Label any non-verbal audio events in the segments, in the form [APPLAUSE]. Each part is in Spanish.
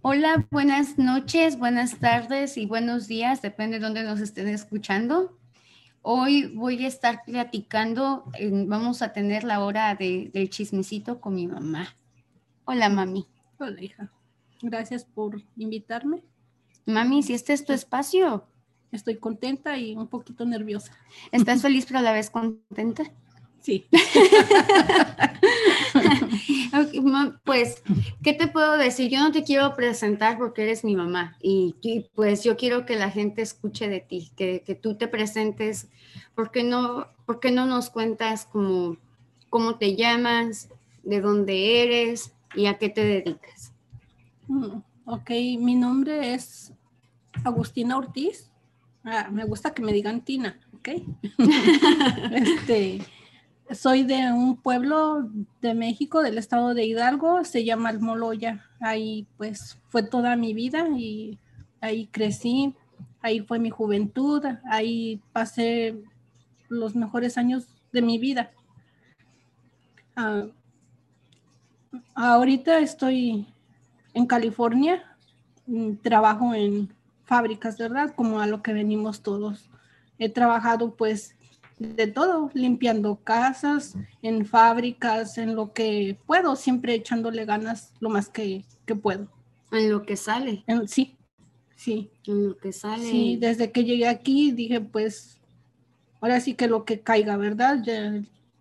Hola, buenas noches, buenas tardes y buenos días, depende de dónde nos estén escuchando. Hoy voy a estar platicando, vamos a tener la hora de, del chismecito con mi mamá. Hola, mami. Hola, hija. Gracias por invitarme. Mami, si este es tu espacio. Estoy contenta y un poquito nerviosa. ¿Estás feliz pero a la vez contenta? Sí. [LAUGHS] pues, ¿qué te puedo decir? Yo no te quiero presentar porque eres mi mamá y, pues yo quiero que la gente escuche de ti, que, tú te presentes. ¿Por qué no, por no nos cuentas cómo, cómo te llamas, de dónde eres y a qué te dedicas? Mm, ok, mi nombre es Agustina Ortiz. Ah, me gusta que me digan Tina, ¿ok? [LAUGHS] este, soy de un pueblo de México, del estado de Hidalgo, se llama Almoloya. Ahí pues fue toda mi vida y ahí crecí, ahí fue mi juventud, ahí pasé los mejores años de mi vida. Ah, ahorita estoy en California, mm, trabajo en fábricas, ¿verdad? Como a lo que venimos todos. He trabajado pues de todo, limpiando casas, en fábricas, en lo que puedo, siempre echándole ganas lo más que, puedo. En lo que sale. sí, sí. En lo que sale. Sí, desde que llegué aquí dije, pues, ahora sí que lo que caiga, ¿verdad?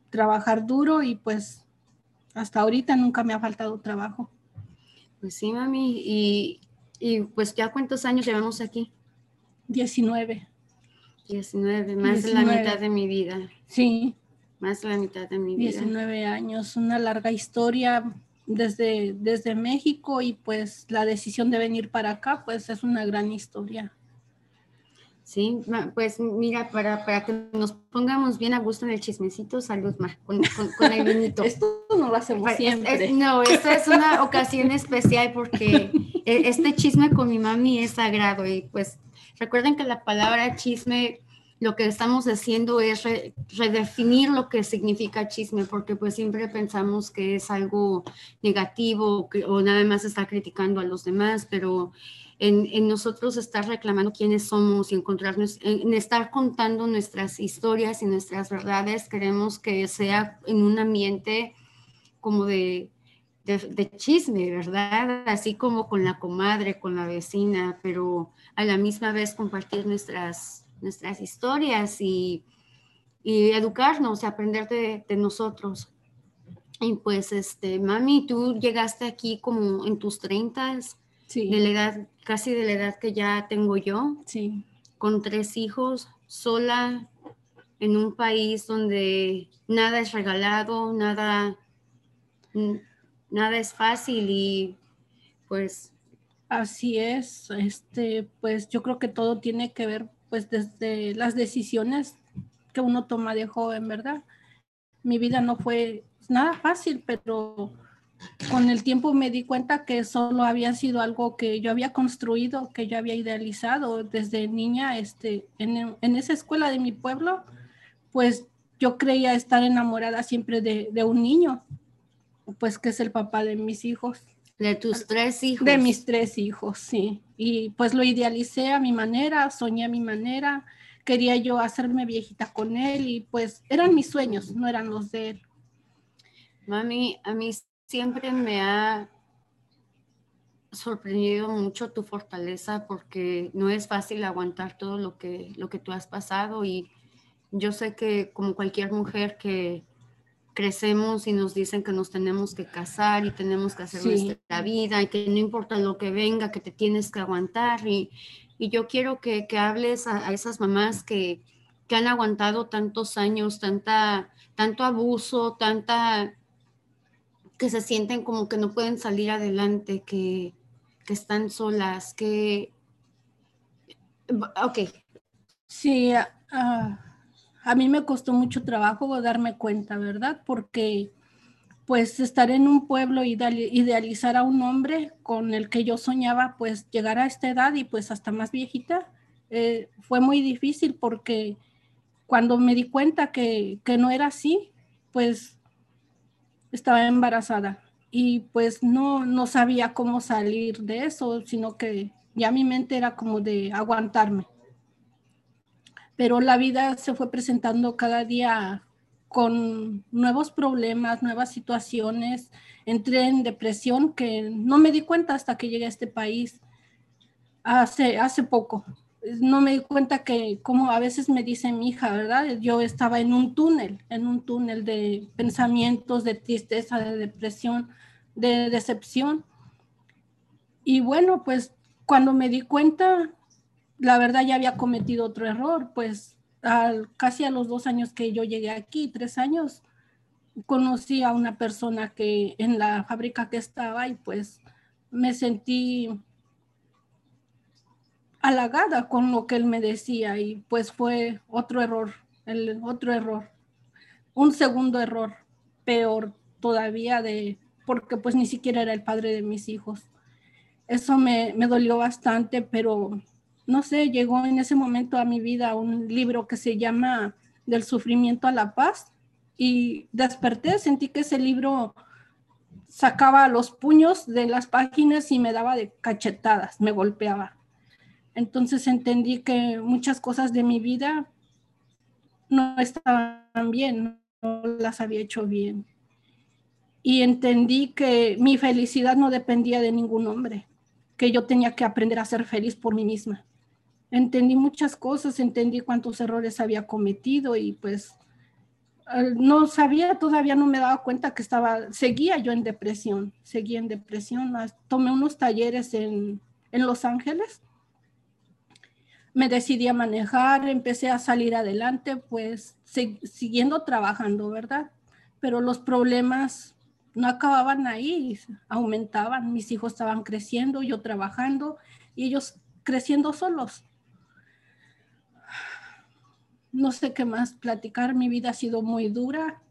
trabajar duro y pues hasta ahorita nunca me ha faltado trabajo. Pues sí, mami. Y, y pues ya cuántos años llevamos aquí? 19. 19, más de la mitad de mi vida. Sí. Más de la mitad de mi vida. 19 años, una larga historia desde, desde México y pues la decisión de venir para acá, pues es una gran historia. Sí, pues mira, para, para que nos pongamos bien a gusto en el chismecito, salud, ma, con, con, el vinito. [LAUGHS] esto no lo hacemos pues, siempre. no, esta es una ocasión especial porque [LAUGHS] e, este chisme con mi mami es sagrado y pues Recuerden que la palabra chisme, lo que estamos haciendo es redefinir lo que significa chisme, porque pues siempre pensamos que es algo negativo o nada más está criticando a los demás, pero en, nosotros estar reclamando quiénes somos y encontrarnos, en, estar contando nuestras historias y nuestras verdades, queremos que sea en un ambiente como de, de, chisme, ¿verdad? Así como con la comadre, con la vecina, pero a la misma vez compartir nuestras, nuestras historias y, y educarnos, aprender de, de, nosotros. Y pues, este, mami, tú llegaste aquí como en tus treintas, sí. de la edad, casi de la edad que ya tengo yo, sí. con tres hijos, sola, en un país donde nada es regalado, nada, nada es fácil y pues Así es, este, pues yo creo que todo tiene que ver pues desde las decisiones que uno toma de joven, ¿verdad? Mi vida no fue nada fácil, pero con el tiempo me di cuenta que solo había sido algo que yo había construido, que yo había idealizado desde niña, este, en, en esa escuela de mi pueblo, pues yo creía estar enamorada siempre de, de un niño, pues que es el papá de mis hijos. De tus tres hijos. De mis tres hijos, sí. Y pues lo idealicé a mi manera, soñé a mi manera, quería yo hacerme viejita con él y pues eran mis sueños, no eran los de él. Mami, a mí siempre me ha sorprendido mucho tu fortaleza porque no es fácil aguantar todo lo que, lo que tú has pasado y yo sé que como cualquier mujer que crecemos y nos dicen que nos tenemos que casar y tenemos que hacer nuestra vida y que no importa lo que venga, que te tienes que aguantar. Y, y yo quiero que, que hables a, esas mamás que, que, han aguantado tantos años, tanta, tanto abuso, tanta que se sienten como que no pueden salir adelante, que, que están solas, que... Ok. Sí, uh, a mí me costó mucho trabajo darme cuenta, ¿verdad? Porque pues estar en un pueblo y idealizar a un hombre con el que yo soñaba, pues llegar a esta edad y pues hasta más viejita, eh, fue muy difícil porque cuando me di cuenta que, que no era así, pues estaba embarazada y pues no, no sabía cómo salir de eso, sino que ya mi mente era como de aguantarme. Pero la vida se fue presentando cada día con nuevos problemas, nuevas situaciones. Entré en depresión que no me di cuenta hasta que llegué a este país hace, hace poco. No me di cuenta que, como a veces me dice mi hija, ¿verdad? Yo estaba en un túnel, en un túnel de pensamientos, de tristeza, de depresión, de decepción. Y bueno, pues cuando me di cuenta, la verdad ya había cometido otro error, pues casi a los dos años que yo llegué aquí, tres años, conocí a una persona que en la fábrica que estaba y pues me sentí halagada con lo que él me decía y pues fue otro error, el otro error, un segundo error, peor todavía de, porque pues ni siquiera era el padre de mis hijos. Eso me, me dolió bastante, pero no sé, llegó en ese momento a mi vida un libro que se llama Del sufrimiento a la paz y desperté, sentí que ese libro sacaba los puños de las páginas y me daba de cachetadas, me golpeaba. Entonces entendí que muchas cosas de mi vida no estaban bien, no las había hecho bien. Y entendí que mi felicidad no dependía de ningún hombre, que yo tenía que aprender a ser feliz por mí misma entendí muchas cosas, entendí cuántos errores había cometido y pues no sabía, todavía no me daba cuenta que estaba, seguía yo en depresión, seguía en depresión. Tomé unos talleres en, en Los Ángeles, me decidí a manejar, empecé a salir adelante, pues siguiendo trabajando, ¿verdad? Pero los problemas no acababan ahí, aumentaban, mis hijos estaban creciendo, yo trabajando y ellos creciendo solos no sé qué más platicar, mi vida ha sido muy dura.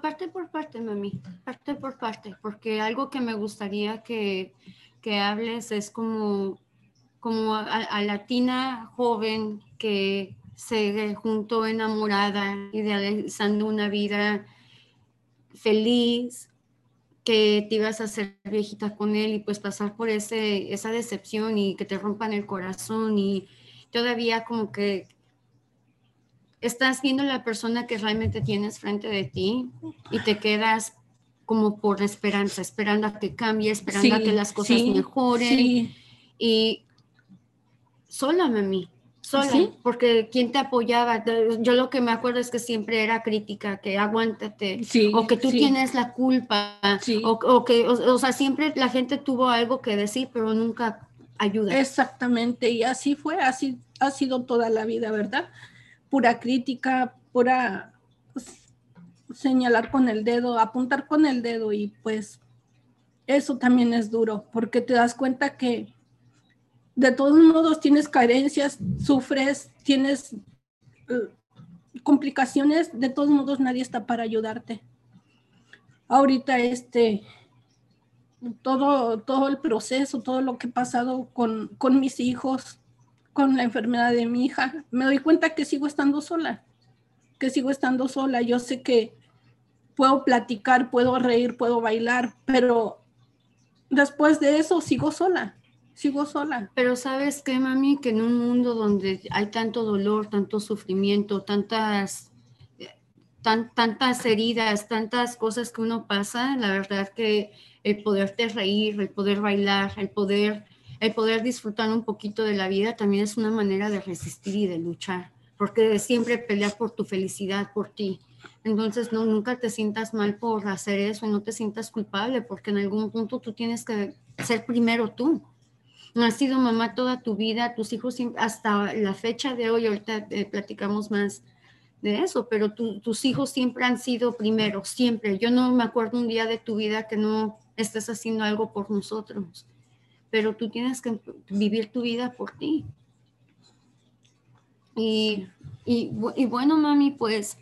Parte por parte, mami, parte por parte, porque algo que me gustaría que, que hables es como, como a, Latina joven que se juntó enamorada, idealizando una vida feliz, que te ibas a hacer viejita con él y pues pasar por ese, esa decepción y que te rompan el corazón y todavía como que estás viendo la persona que realmente tienes frente de ti y te quedas como por esperanza, esperando a que cambie, esperando a que las cosas mejoren. Y sola, mami, sola, porque ¿quién te apoyaba? Yo lo que me acuerdo es que siempre era crítica, que aguántate, o que tú tienes la culpa, o, que, o, sea, siempre la gente tuvo algo que decir, pero nunca ayuda. Exactamente, y así fue, así ha sido toda la vida, ¿verdad? Pura crítica, pura señalar con el dedo, apuntar con el dedo y pues eso también es duro porque te das cuenta que de todos modos tienes carencias, sufres, tienes eh, complicaciones, de todos modos nadie está para ayudarte. Ahorita este todo, todo el proceso, todo lo que he pasado con, con mis hijos, con la enfermedad de mi hija, me doy cuenta que sigo estando sola, que sigo estando sola. Yo sé que puedo platicar, puedo reír, puedo bailar, pero después de eso sigo sola, sigo sola. Pero sabes qué, mami, que en un mundo donde hay tanto dolor, tanto sufrimiento, tantas, tan, tantas heridas, tantas cosas que uno pasa, la verdad que el poderte reír, el poder bailar, el poder, el poder disfrutar un poquito de la vida también es una manera de resistir y de luchar, porque siempre pelear por tu felicidad, por ti. Entonces, no, nunca te sientas mal por hacer eso, no te sientas culpable, porque en algún punto tú tienes que ser primero tú. No has sido mamá toda tu vida, tus hijos hasta la fecha de hoy, ahorita eh, platicamos más de eso, pero tus hijos siempre han sido primero, siempre. Yo no me acuerdo un día de tu vida que no estés haciendo algo por nosotros, pero tú tienes que vivir tu vida por ti. Y, y, bueno, mami, pues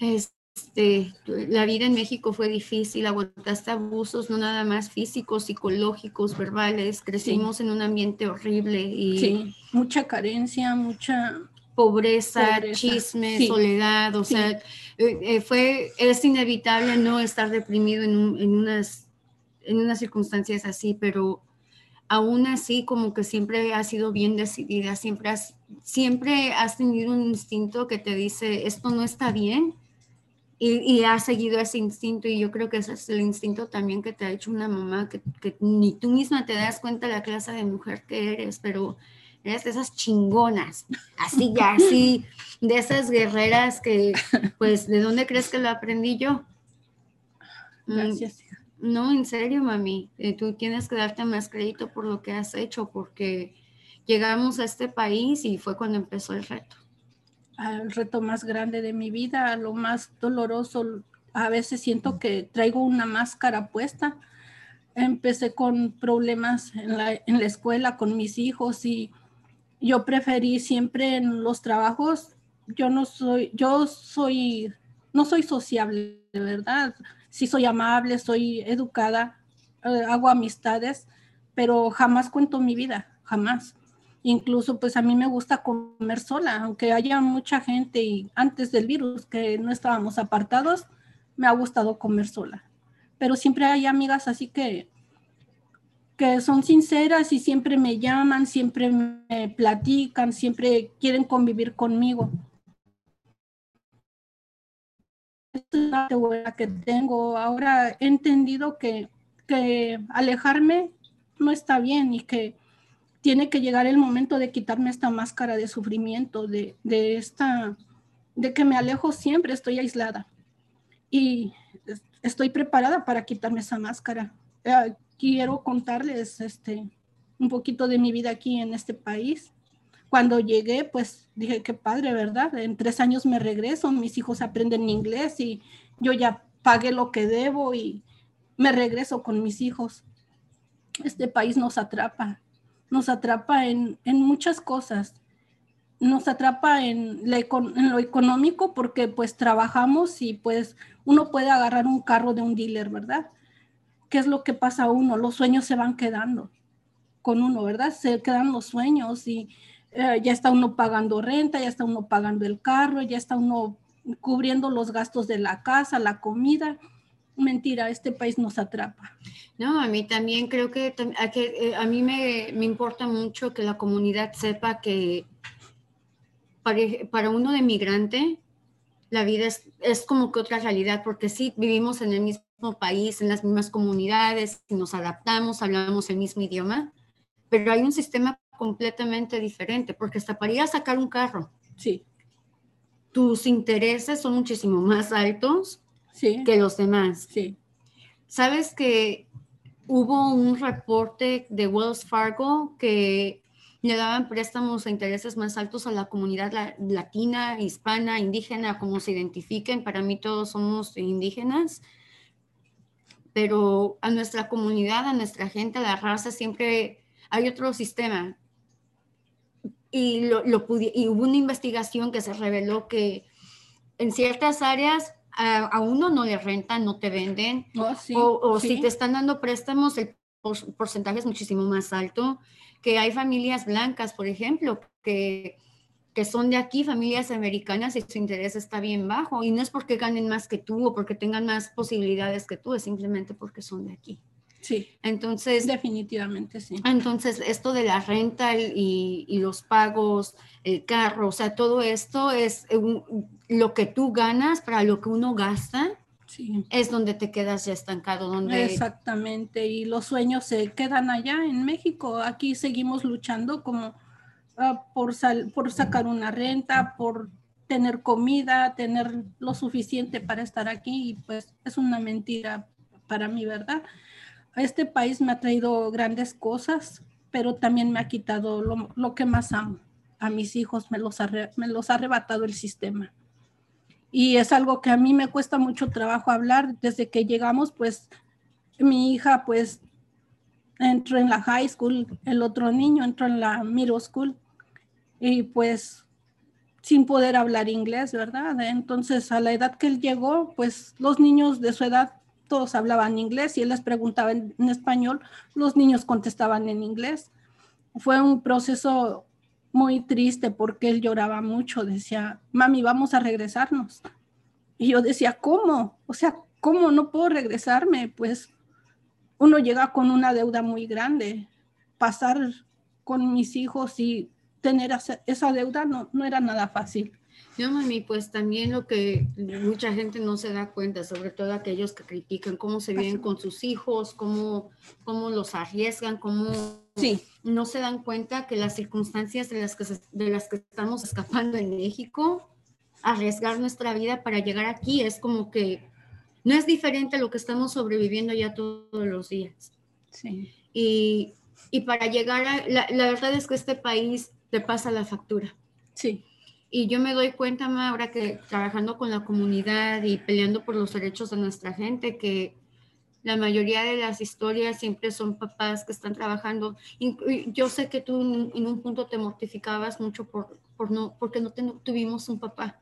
este, la vida en México fue difícil, aguantaste abusos, no nada más físicos, psicológicos, verbales, crecimos en un ambiente horrible y... Sí, mucha carencia, mucha pobreza, chisme, soledad, o sea, eh, eh, fue, es inevitable no estar deprimido en, unas, en unas circunstancias así, pero aún así como que siempre has sido bien decidida, siempre has, siempre has tenido un instinto que te dice, esto no está bien, y, y has seguido ese instinto, y yo creo que ese es el instinto también que te ha hecho una mamá, que, que ni tú misma te das cuenta de la clase de mujer que eres, pero de esas chingonas, así ya, así, de esas guerreras que, pues, ¿de dónde crees que lo aprendí yo? Mm, Gracias. No, en serio, mami, eh, tú tienes que darte más crédito por lo que has hecho, porque llegamos a este país y fue cuando empezó el reto. El reto más grande de mi vida, lo más doloroso, a veces siento que traigo una máscara puesta. Empecé con problemas en la, en la escuela con mis hijos y yo preferí siempre en los trabajos, yo no soy, yo soy, no soy sociable, de verdad. Sí soy amable, soy educada, eh, hago amistades, pero jamás cuento mi vida, jamás. Incluso pues a mí me gusta comer sola, aunque haya mucha gente y antes del virus que no estábamos apartados, me ha gustado comer sola. Pero siempre hay amigas así que que son sinceras y siempre me llaman, siempre me platican, siempre quieren convivir conmigo. es la buena que tengo. Ahora he entendido que, que alejarme no está bien y que tiene que llegar el momento de quitarme esta máscara de sufrimiento, de, de, esta, de que me alejo siempre, estoy aislada. Y estoy preparada para quitarme esa máscara. Eh, quiero contarles este, un poquito de mi vida aquí en este país. Cuando llegué, pues dije, qué padre, ¿verdad? En tres años me regreso, mis hijos aprenden inglés y yo ya pagué lo que debo y me regreso con mis hijos. Este país nos atrapa, nos atrapa en, en muchas cosas. Nos atrapa en, en lo económico porque pues trabajamos y pues uno puede agarrar un carro de un dealer, ¿verdad? ¿Qué es lo que pasa a uno? Los sueños se van quedando con uno, ¿verdad? Se quedan los sueños y eh, ya está uno pagando renta, ya está uno pagando el carro, ya está uno cubriendo los gastos de la casa, la comida. Mentira, este país nos atrapa. No, a mí también creo que a, que, eh, a mí me, me, importa mucho que la comunidad sepa que para, para uno de migrante, la vida es, es, como que otra realidad, porque sí vivimos en el mismo país, en las mismas comunidades, nos adaptamos, hablamos el mismo idioma, pero hay un sistema completamente diferente, porque hasta para ir a sacar un carro, sí. tus intereses son muchísimo más altos sí. que los demás. Sí. Sabes que hubo un reporte de Wells Fargo que le daban préstamos a intereses más altos a la comunidad latina, hispana, indígena, como se identifiquen. Para mí todos somos indígenas pero a nuestra comunidad, a nuestra gente, a la raza, siempre hay otro sistema. Y, lo, y hubo una investigación que se reveló que en ciertas áreas a, uno no le rentan, no te venden, oh, o, si te están dando préstamos, el porcentaje es muchísimo más alto, que hay familias blancas, por ejemplo, que que son de aquí, familias americanas, y su interés está bien bajo. Y no es porque ganen más que tú o porque tengan más posibilidades que tú, es simplemente porque son de aquí. Sí. Entonces. Definitivamente sí. Entonces, esto de la renta y, y los pagos, el carro, o sea, todo esto es lo que tú ganas para lo que uno gasta. Sí. Es donde te quedas ya estancado. Donde... Exactamente. Y los sueños se quedan allá en México. Aquí seguimos luchando como Ah, por, por sacar una renta, por tener comida, tener lo suficiente para estar aquí y pues es una mentira para mí, ¿verdad? Este país me ha traído grandes cosas, pero también me ha quitado lo, que más amo. A mis hijos me los, me los ha arrebatado el sistema. Y es algo que a mí me cuesta mucho trabajo hablar. Desde que llegamos, pues mi hija pues entró en la high school, el otro niño entró en la middle school y pues sin poder hablar inglés, ¿verdad? Entonces, a la edad que él llegó, pues los niños de su edad todos hablaban inglés y él les preguntaba en, español, los niños contestaban en inglés. Fue un proceso muy triste porque él lloraba mucho, decía, mami, vamos a regresarnos. Y yo decía, ¿cómo? O sea, ¿cómo no puedo regresarme? Pues uno llega con una deuda muy grande. Pasar con mis hijos y tener esa deuda no, no era nada fácil. No, mami, pues también lo que mucha gente no se da cuenta, sobre todo aquellos que critican cómo se viven con sus hijos, cómo, cómo los arriesgan, cómo sí. no se dan cuenta que las circunstancias de las que, de las que estamos escapando en México, arriesgar nuestra vida para llegar aquí es como que no es diferente a lo que estamos sobreviviendo ya todos los días. Sí. Y, y para llegar a, la, la verdad es que este país te pasa la factura. Sí. Y yo me doy cuenta, ahora que trabajando con la comunidad y peleando por los derechos de nuestra gente, que la mayoría de las historias siempre son papás que están trabajando. Yo sé que tú en un punto te mortificabas mucho por, por no, porque no, tuvimos un papá.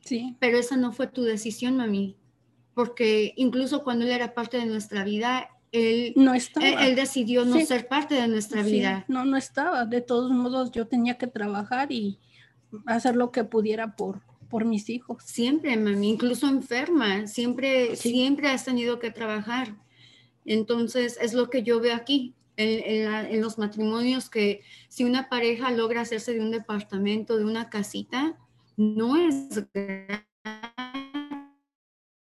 Sí. Pero esa no fue tu decisión, mami. Porque incluso cuando él era parte de nuestra vida, él, no estaba. él, decidió no ser parte de nuestra vida. No, no estaba. De todos modos, yo tenía que trabajar y, hacer lo que pudiera por, por mis hijos. Siempre, mami, incluso enferma, siempre, siempre has tenido que trabajar. Entonces, es lo que yo veo aquí, en, en, los matrimonios, que si una pareja logra hacerse de un departamento, de una casita, no es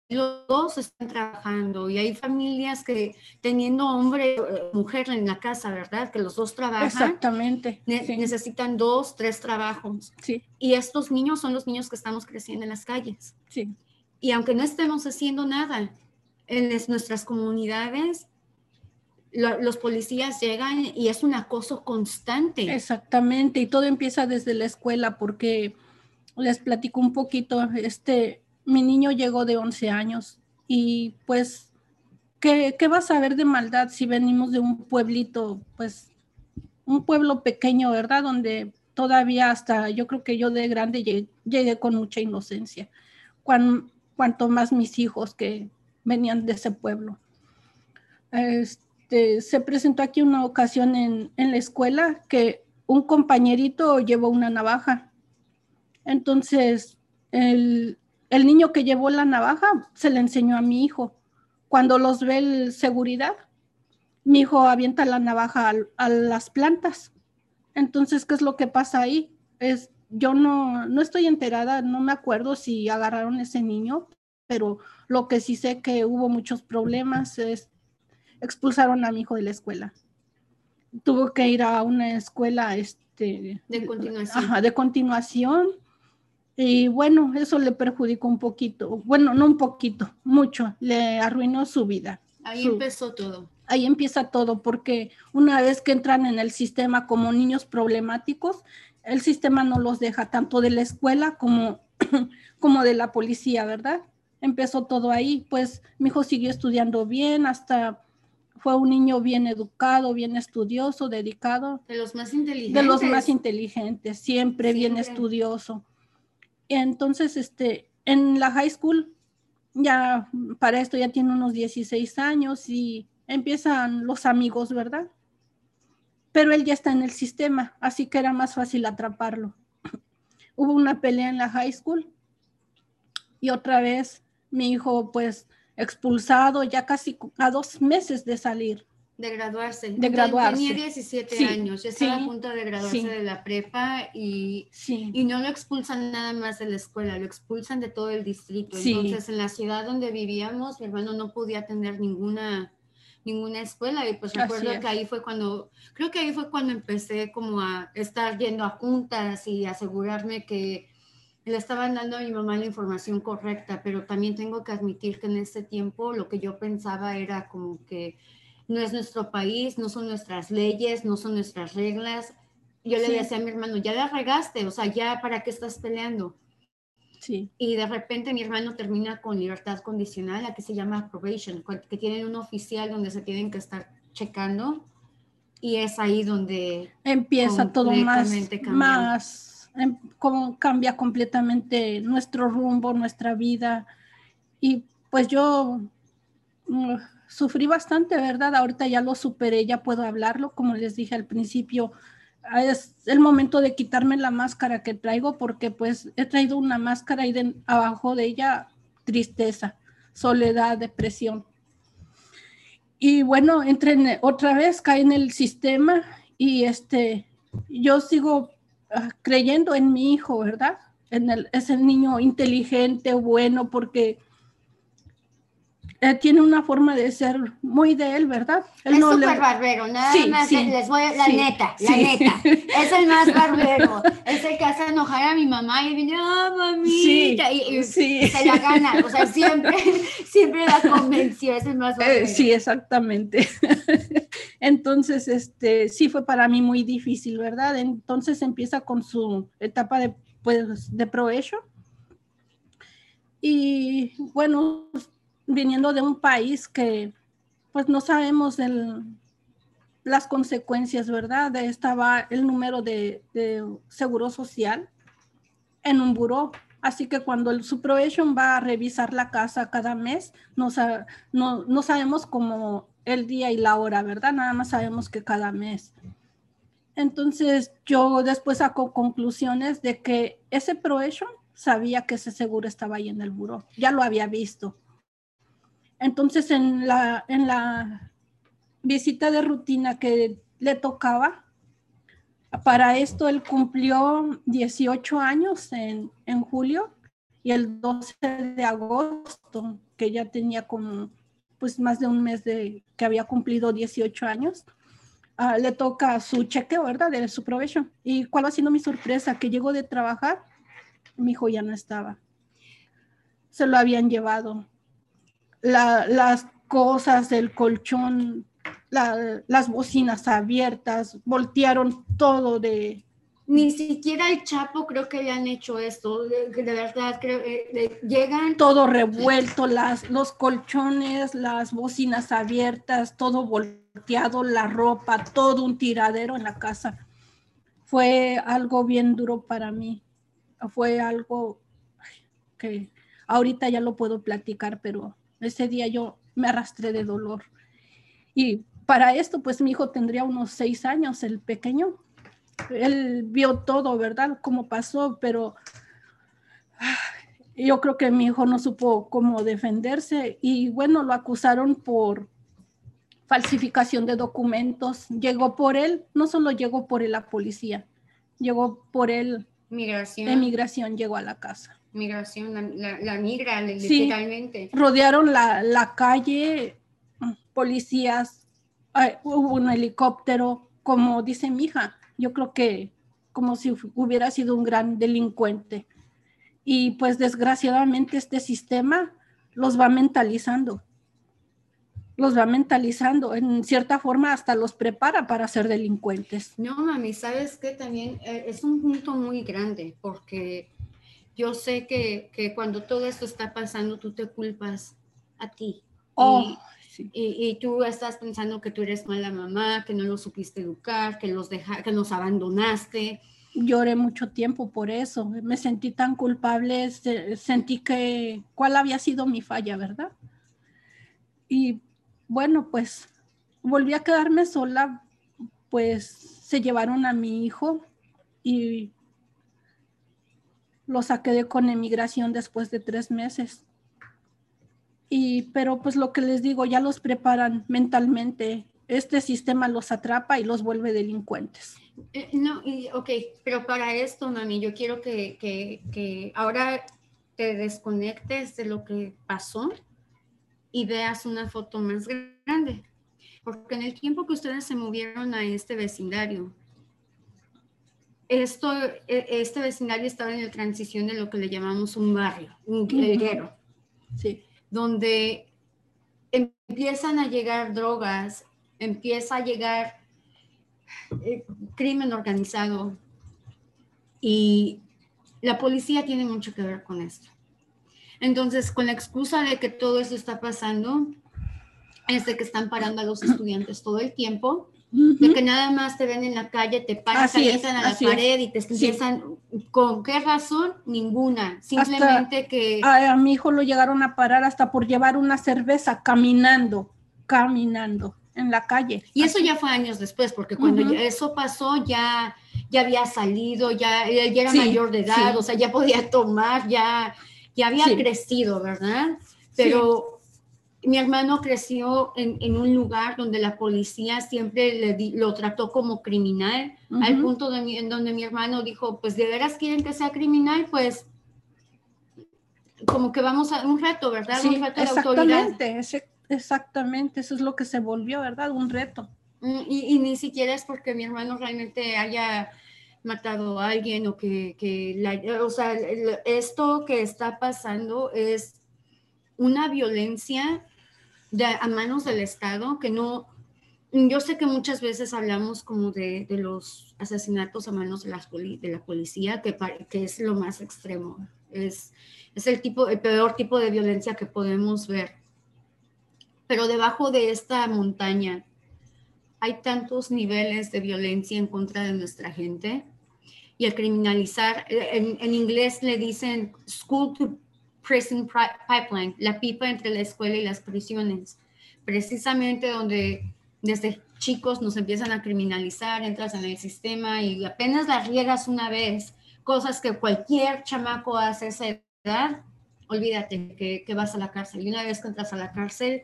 los dos están trabajando y hay familias que teniendo hombre eh, mujer en la casa, ¿verdad? Que los dos trabajan. Exactamente. Necesitan dos, tres trabajos. Sí. Y estos niños son los niños que estamos creciendo en las calles. Sí. Y aunque no estemos haciendo nada en nuestras comunidades, los policías llegan y es un acoso constante. Exactamente. Y todo empieza desde la escuela porque les platico un poquito, este, mi niño llegó de 11 años y pues, ¿qué, ¿qué, vas a ver de maldad si venimos de un pueblito, pues, un pueblo pequeño, ¿verdad? Donde todavía hasta yo creo que yo de grande llegué, con mucha inocencia, cuanto más mis hijos que venían de ese pueblo. Este, se presentó aquí una ocasión en, en la escuela que un compañerito llevó una navaja. Entonces, el, el niño que llevó la navaja se le enseñó a mi hijo. Cuando los ve el seguridad, mi hijo avienta la navaja a, las plantas. Entonces, ¿qué es lo que pasa ahí? Es, yo no, no estoy enterada, no me acuerdo si agarraron ese niño, pero lo que sí sé que hubo muchos problemas es expulsaron a mi hijo de la escuela. Tuvo que ir a una escuela este, de continuación. Ajá, de continuación y bueno, eso le perjudicó un poquito, bueno, no un poquito, mucho, le arruinó su vida. Ahí empezó todo. Ahí empieza todo, porque una vez que entran en el sistema como niños problemáticos, el sistema no los deja tanto de la escuela como, [CLEARS THROAT] como de la policía, ¿verdad? Empezó todo ahí, pues mi hijo siguió estudiando bien, hasta fue un niño bien educado, bien estudioso, dedicado. De los más inteligentes. De los más inteligentes, siempre. bien estudioso. Entonces, este, en la high school, ya para esto ya tiene unos 16 años y empiezan los amigos, ¿verdad? Pero él ya está en el sistema, así que era más fácil atraparlo. [CLEARS THROAT] Hubo una pelea en la high school y otra vez mi hijo pues expulsado ya casi a dos meses de salir. De graduarse. De graduarse. Tenía 17 años, ya estaba a punto de graduarse de la prepa y, y no lo expulsan nada más de la escuela, lo expulsan de todo el distrito. Entonces, en la ciudad donde vivíamos, mi hermano no podía tener ninguna ninguna escuela y pues recuerdo que ahí fue cuando, creo que ahí fue cuando empecé como a estar yendo a juntas y asegurarme que le estaban dando a mi mamá la información correcta, pero también tengo que admitir que en ese tiempo lo que yo pensaba era como que no es nuestro país, no son nuestras leyes, no son nuestras reglas. Yo le decía a mi hermano, ya la regaste, o sea, ya para qué estás peleando. Sí. Y de repente mi hermano termina con libertad condicional, aquí se llama probation, que tienen un oficial donde se tienen que estar checando y es ahí donde empieza todo más, más em, como cambia completamente nuestro rumbo, nuestra vida. Y pues yo mm, sufrí bastante, ¿verdad? Ahorita ya lo superé, ya puedo hablarlo. Como les dije al principio, es el momento de quitarme la máscara que traigo porque pues he traído una máscara y de, abajo de ella tristeza, soledad, depresión. Y bueno, entré otra vez, caí en el sistema y este, yo sigo ah, creyendo en mi hijo, ¿verdad? En el, es el niño inteligente, bueno, porque eh, tiene una forma de ser muy de él, ¿verdad? es súper barbero, nada más les voy a, la neta, la neta, [LAUGHS] es el más barbero, es el que hace enojar a mi mamá y viene, ah, mamita, y, se la gana, o sea, siempre, [LAUGHS] siempre la convenció, es el más eh, barbero. sí, exactamente. [LAUGHS] Entonces, este, sí fue para mí muy difícil, ¿verdad? Entonces empieza con su etapa de, pues, de provecho. Y bueno, viniendo de un país que pues no sabemos las consecuencias, ¿verdad? De estaba el número de, seguro social en un buró. Así que cuando el Supervision va a revisar la casa cada mes, no, no, no sabemos cómo el día y la hora, ¿verdad? Nada más sabemos que cada mes. Entonces yo después saco conclusiones de que ese probation sabía que ese seguro estaba ahí en el buró, ya lo había visto. Entonces, en la, en la visita de rutina que le tocaba, para esto él cumplió 18 años en, julio y el 12 de agosto, que ya tenía como pues más de un mes de que había cumplido 18 años, ah, le toca su chequeo, ¿verdad? De su provecho. ¿Y cuál ha sido mi sorpresa? Que llegó de trabajar, mi hijo ya no estaba. Se lo habían llevado las cosas del colchón, las bocinas abiertas, voltearon todo de... Ni siquiera el Chapo creo que han hecho esto, de, verdad, creo que llegan... Todo revuelto, las, los colchones, las bocinas abiertas, todo volteado, la ropa, todo un tiradero en la casa. Fue algo bien duro para mí, fue algo que ahorita ya lo puedo platicar, pero ese día yo me arrastré de dolor. Y para esto, pues mi hijo tendría unos seis años, el pequeño. Él vio todo, ¿verdad? Cómo pasó, pero ah, yo creo que mi hijo no supo cómo defenderse y bueno, lo acusaron por falsificación de documentos. Llegó por él, no solo llegó por él la policía, llegó por él. Migración. Emigración llegó a la casa migración, la, migra literalmente. rodearon la, calle, policías, hubo un helicóptero, como dice mi hija, yo creo que como si hubiera sido un gran delincuente. Y pues desgraciadamente este sistema los va mentalizando, los va mentalizando, en cierta forma hasta los prepara para ser delincuentes. No, mami, sabes que también eh, es un punto muy grande porque yo sé que, cuando todo esto está pasando, tú te culpas a ti. Oh, y, tú estás pensando que tú eres mala mamá, que no los supiste educar, que los, deja, que los abandonaste. Lloré mucho tiempo por eso. Me sentí tan culpable, sentí que cuál había sido mi falla, ¿verdad? Y bueno, pues volví a quedarme sola, pues se llevaron a mi hijo y lo saqué de con emigración después de tres meses. Y, pero pues lo que les digo, ya los preparan mentalmente. Este sistema los atrapa y los vuelve delincuentes. Eh, no, y, ok, pero para esto, mami, yo quiero que, que, que ahora te desconectes de lo que pasó y veas una foto más grande. Porque en el tiempo que ustedes se movieron a este vecindario, esto, e, este vecindario estaba en la transición de lo que le llamamos un barrio, un guerrero, sí. donde empiezan a llegar drogas, empieza a llegar eh, crimen organizado y la policía tiene mucho que ver con esto. Entonces, con la excusa de que todo eso está pasando, es de que están parando a los estudiantes todo el tiempo de que nada más te ven en la calle, te paran, te a la pared y te empiezan, ¿con qué razón? Ninguna, simplemente que... A, mi hijo lo llegaron a parar hasta por llevar una cerveza caminando, caminando en la calle. Y eso ya fue años después, porque cuando eso pasó ya, ya había salido, ya, ya era mayor de edad, o sea, ya podía tomar, ya, ya había crecido, ¿verdad? Pero mi hermano creció en, en, un lugar donde la policía siempre le lo trató como criminal, al punto de en donde mi hermano dijo, pues de veras quieren que sea criminal, pues como que vamos a un reto, ¿verdad? un reto de autoridad. exactamente, eso es lo que se volvió, ¿verdad? Un reto. Mm, y, y, ni siquiera es porque mi hermano realmente haya matado a alguien o que, que la, o sea, esto que está pasando es una violencia a manos del Estado que no, yo sé que muchas veces hablamos como de, de los asesinatos a manos de, las de la policía, que, que, es lo más extremo, es, es el, tipo, el peor tipo de violencia que podemos ver. Pero debajo de esta montaña hay tantos niveles de violencia en contra de nuestra gente y el criminalizar, en, en inglés le dicen school to prison pipeline, la pipa entre la escuela y las prisiones, precisamente donde desde chicos nos empiezan a criminalizar, entras en el sistema y apenas las riegas una vez, cosas que cualquier chamaco hace a esa edad, olvídate que, que vas a la cárcel. Y una vez que entras a la cárcel,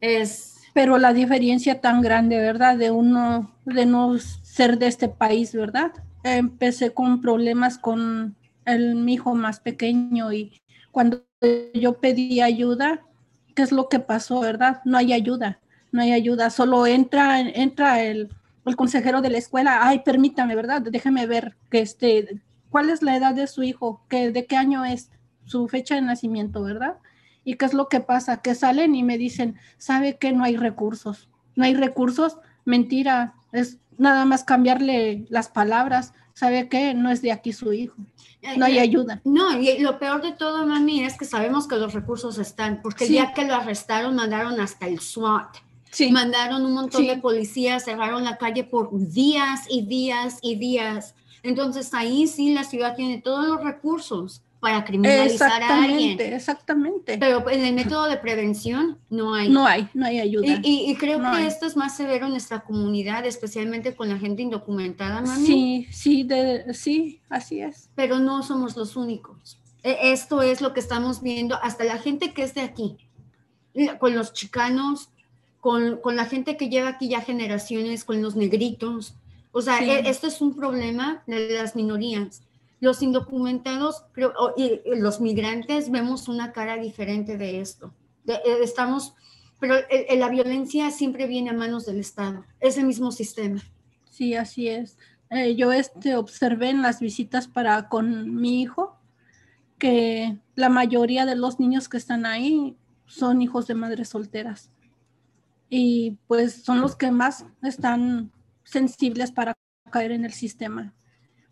es... Pero la diferencia tan grande, ¿verdad? De uno, de no ser de este país, ¿verdad? Empecé con problemas con el, mi hijo más pequeño y cuando yo pedí ayuda, ¿qué es lo que pasó, verdad? No hay ayuda, no hay ayuda, solo entra, entra el, el consejero de la escuela, ay, permítame, ¿verdad? Déjeme ver que este, cuál es la edad de su hijo, que, de qué año es su fecha de nacimiento, ¿verdad? ¿Y qué es lo que pasa? Que salen y me dicen, ¿sabe que no hay recursos? No hay recursos, mentira, es nada más cambiarle las palabras, ¿sabe qué? No es de aquí su hijo. No hay ayuda. No, y lo peor de todo, mami, es que sabemos que los recursos están, porque el día que lo arrestaron, mandaron hasta el SWAT. Sí. Mandaron un montón de policías, cerraron la calle por días y días y días. Entonces ahí sí la ciudad tiene todos los recursos para criminalizar a alguien. Exactamente. Pero en el método de prevención no hay. No hay, no hay ayuda. Y, creo que esto es más severo en nuestra comunidad, especialmente con la gente indocumentada, mami. Sí, sí, de, sí, así es. Pero no somos los únicos. E, esto es lo que estamos viendo, hasta la gente que es de aquí, con los chicanos, con, con la gente que lleva aquí ya generaciones, con los negritos. O sea, e, esto es un problema de las minorías los indocumentados y los migrantes vemos una cara diferente de esto. Eh, estamos, pero la violencia siempre viene a manos del Estado, es el mismo sistema. Sí, así es. Eh, yo este, observé en las visitas para con mi hijo que la mayoría de los niños que están ahí son hijos de madres solteras. Y pues son los que más están sensibles para caer en el sistema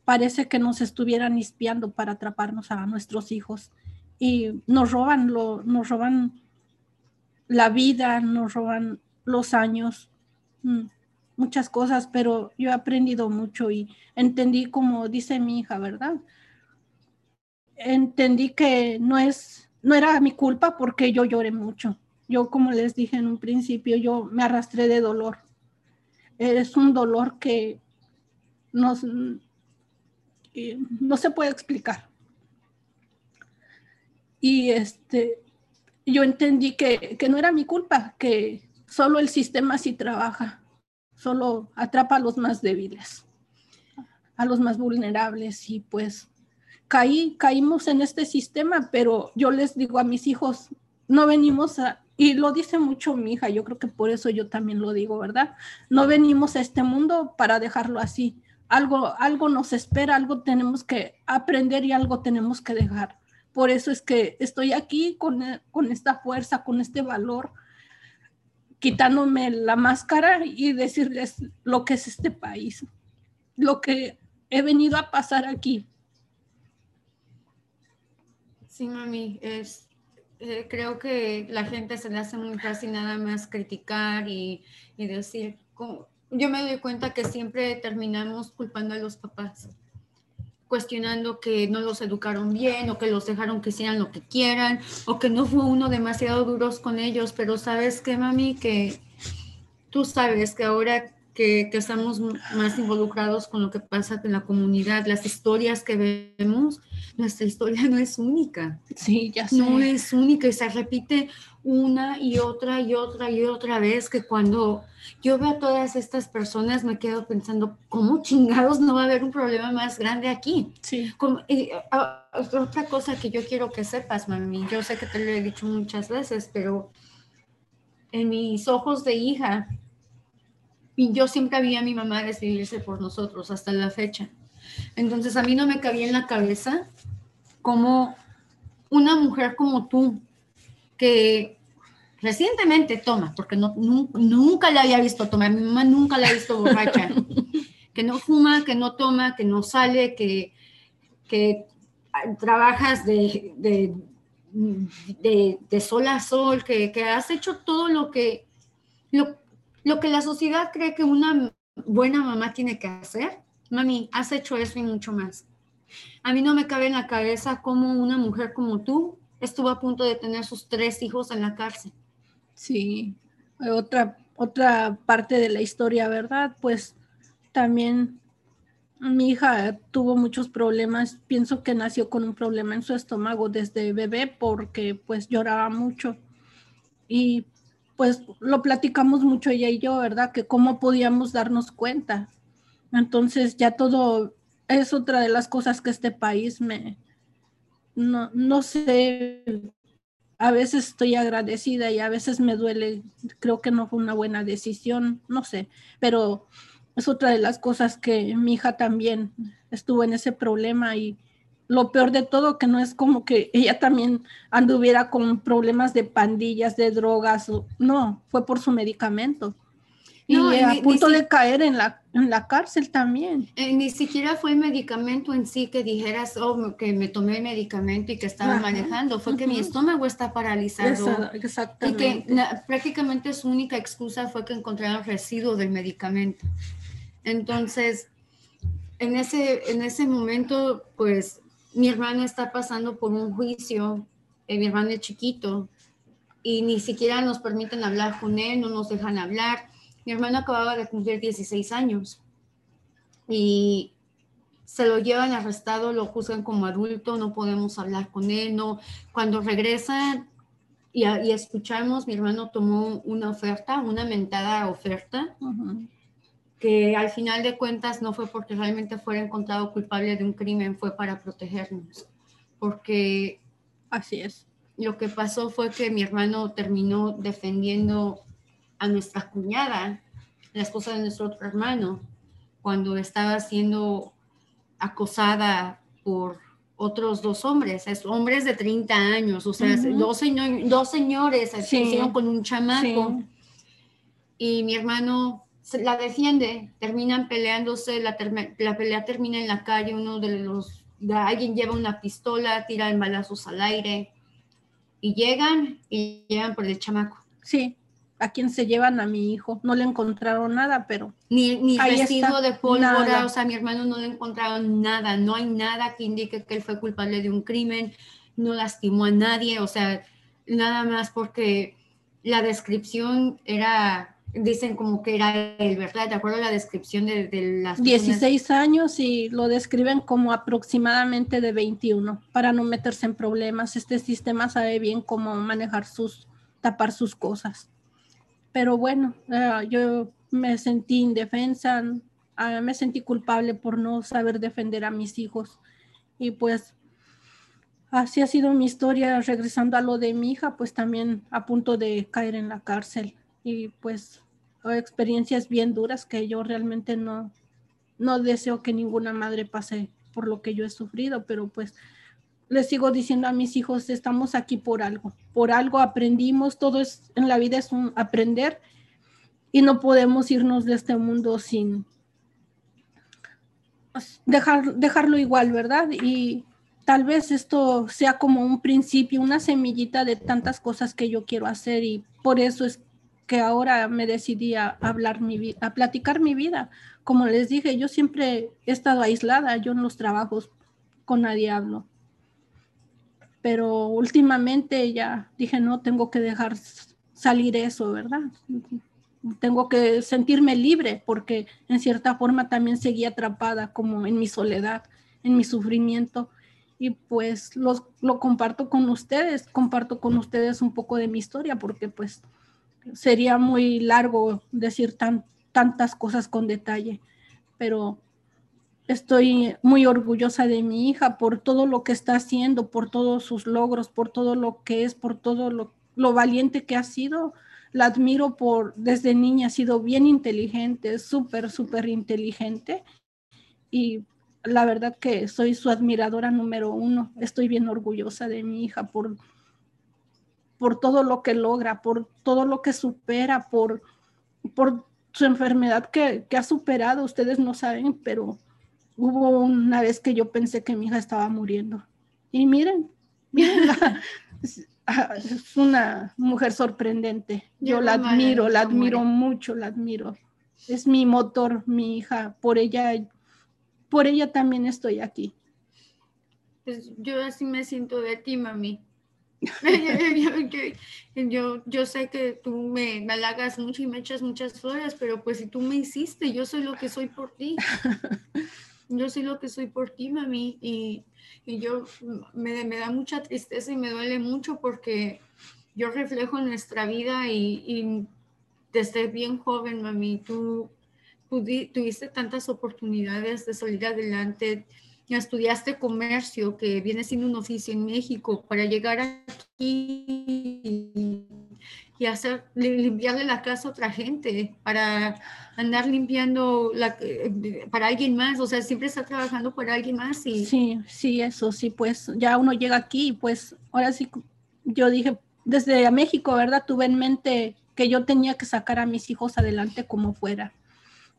parece que nos estuvieran espiando para atraparnos a nuestros hijos y nos roban, lo, nos roban la vida, nos roban los años, mm, muchas cosas, pero yo he aprendido mucho y entendí como dice mi hija, ¿verdad? Entendí que no es, no era mi culpa porque yo lloré mucho. Yo, como les dije en un principio, yo me arrastré de dolor. Es un dolor que nos, no se puede explicar. Y este, yo entendí que, que, no era mi culpa, que solo el sistema sí trabaja, solo atrapa a los más débiles, a los más vulnerables y pues caí, caímos en este sistema, pero yo les digo a mis hijos, no venimos a, y lo dice mucho mi hija, yo creo que por eso yo también lo digo, ¿verdad? No venimos a este mundo para dejarlo así algo, algo nos espera, algo tenemos que aprender y algo tenemos que dejar. Por eso es que estoy aquí con, con esta fuerza, con este valor, quitándome la máscara y decirles lo que es este país, lo que he venido a pasar aquí. Sí, mami, es, eh, creo que la gente se le hace muy fácil nada más criticar y, y decir, yo me doy cuenta que siempre terminamos culpando a los papás. cuestionando que no los educaron bien o que los dejaron que hicieran lo que quieran o que no fue uno demasiado duros con ellos, pero sabes qué, mami, que tú sabes que ahora que, que, estamos más involucrados con lo que pasa en la comunidad, las historias que vemos, nuestra historia [LAUGHS] no es única. Sí, ya sé. No es única y se repite una y otra y otra y otra vez que cuando yo veo a todas estas personas me quedo pensando, ¿cómo chingados no va a haber un problema más grande aquí? Sí. Como, y, uh, otra cosa que yo quiero que sepas, mami, yo sé que te lo he dicho muchas veces, pero en mis ojos de hija, y yo siempre vi a mi mamá decidirse por nosotros hasta la fecha. Entonces a mí no me cabía en la cabeza como una mujer como tú, que recientemente toma, porque no, nunca, nunca la había visto tomar, mi mamá nunca la ha visto borracha, [LAUGHS] que no fuma, que no toma, que no sale, que, que trabajas de, de, de, de sol a sol, que, que, has hecho todo lo que, lo, lo que la sociedad cree que una buena mamá tiene que hacer, mami, has hecho eso y mucho más. A mí no me cabe en la cabeza cómo una mujer como tú estuvo a punto de tener sus tres hijos en la cárcel. Sí, otra, otra parte de la historia, ¿verdad? Pues también mi hija tuvo muchos problemas. Pienso que nació con un problema en su estómago desde bebé porque pues lloraba mucho. Y pues lo platicamos mucho ella y yo, ¿verdad? Que cómo podíamos darnos cuenta. Entonces ya todo es otra de las cosas que este país me, no, no sé, a veces estoy agradecida y a veces me duele, creo que no fue una buena decisión, no sé, pero es otra de las cosas que mi hija también estuvo en ese problema y lo peor de todo que no es como que ella también anduviera con problemas de pandillas, de drogas, no, fue por su medicamento. Y a ni, punto ni de caer en la, en la cárcel también. Eh, ni siquiera fue el medicamento en sí que dijeras, oh, que me tomé el medicamento y que estaba Ajá. manejando, fue que mi estómago está paralizado. Exactamente. Y que na, prácticamente su única excusa fue que encontraron residuos del medicamento. Entonces, en ese, en ese momento, pues mi hermano está pasando por un juicio, eh, mi hermano es chiquito, y ni siquiera nos permiten hablar con él, no nos dejan hablar. Mi hermano acababa de cumplir 16 años y se lo llevan arrestado, lo juzgan como adulto, no podemos hablar con él, no. Cuando regresan y, y escuchamos, mi hermano tomó una oferta, una mentada oferta, uh -huh que al final de cuentas no fue porque realmente fuera encontrado culpable de un crimen, fue para protegernos. Porque así es. Lo que pasó fue que mi hermano terminó defendiendo a nuestra cuñada, la esposa de nuestro otro hermano, cuando estaba siendo acosada por otros dos hombres, es, hombres de 30 años, o sea, uh -huh. dos, señor, dos, señores se sí. hicieron con un chamaco. Sí. Y mi hermano la defiende, terminan peleándose, la, la, pelea termina en la calle, uno de los, alguien lleva una pistola, tira el balazos al aire y llegan y llegan por el chamaco. Sí, a quien se llevan a mi hijo, no le encontraron nada, pero... Ni, ni residuo de pólvora, nada. o sea, a mi hermano no le encontraron nada, no hay nada que indique que él fue culpable de un crimen, no lastimó a nadie, o sea, nada más porque la descripción era dicen como que era él, ¿verdad? De acuerdo a la descripción de, de las... 16 personas. años y lo describen como aproximadamente de 21 para no meterse en problemas. Este sistema sabe bien cómo manejar sus, tapar sus cosas. Pero bueno, uh, yo me sentí indefensa, uh, me sentí culpable por no saber defender a mis hijos. Y pues así ha sido mi historia. Regresando a lo de mi hija, pues también a punto de caer en la cárcel y pues experiencias bien duras que yo realmente no, no deseo que ninguna madre pase por lo que yo he sufrido, pero pues les sigo diciendo a mis hijos, estamos aquí por algo, por algo aprendimos, todo es en la vida es un aprender y no podemos irnos de este mundo sin dejar, dejarlo igual, ¿verdad? Y tal vez esto sea como un principio, una semillita de tantas cosas que yo quiero hacer y por eso es que ahora me decidí a hablar mi a platicar mi vida. Como les dije, yo siempre he estado aislada, yo en los trabajos con nadie hablo. Pero últimamente ya dije, no, tengo que dejar salir eso, ¿verdad? Tengo que sentirme libre porque en cierta forma también seguía atrapada como en mi soledad, en mi sufrimiento. Y pues lo comparto con ustedes, comparto con ustedes un poco de mi historia porque pues sería muy largo decir tan, tantas cosas con detalle, pero estoy muy orgullosa de mi hija por todo lo que está haciendo, por todos sus logros, por todo lo que es, por todo lo, valiente que ha sido. La admiro por, desde niña ha sido bien inteligente, súper, súper inteligente. Y la verdad que soy su admiradora número uno. Estoy bien orgullosa de mi hija por, por todo lo que logra, por todo lo que supera, por, por su enfermedad que, que ha superado. Ustedes no saben, pero Hubo una vez que yo pensé que mi hija estaba muriendo. Y miren, [LAUGHS] es una mujer sorprendente. Yo la admiro, la admiro mucho, la admiro. Es mi motor, mi hija. Por ella, por ella también estoy aquí. Pues yo así me siento de ti, mami. [LAUGHS] [LAUGHS] yo, yo, sé que tú me, me, halagas mucho y me echas muchas flores, pero pues si tú me hiciste, yo soy lo que soy por ti. [LAUGHS] yo soy lo que soy por ti, mami, y, y yo me, me, da mucha tristeza y me duele mucho porque yo reflejo nuestra vida y, y desde bien joven, mami, tú tuviste tantas oportunidades de salir adelante, estudiaste comercio, que viene siendo un oficio en México, para llegar aquí y hacer, limpiarle la casa a otra gente, para andar limpiando la, eh, para alguien más, o sea, siempre está trabajando para alguien más. Y... Sí, sí, eso, sí, pues ya uno llega aquí, pues ahora sí, yo dije, desde México, ¿verdad? Tuve en mente que yo tenía que sacar a mis hijos adelante como fuera.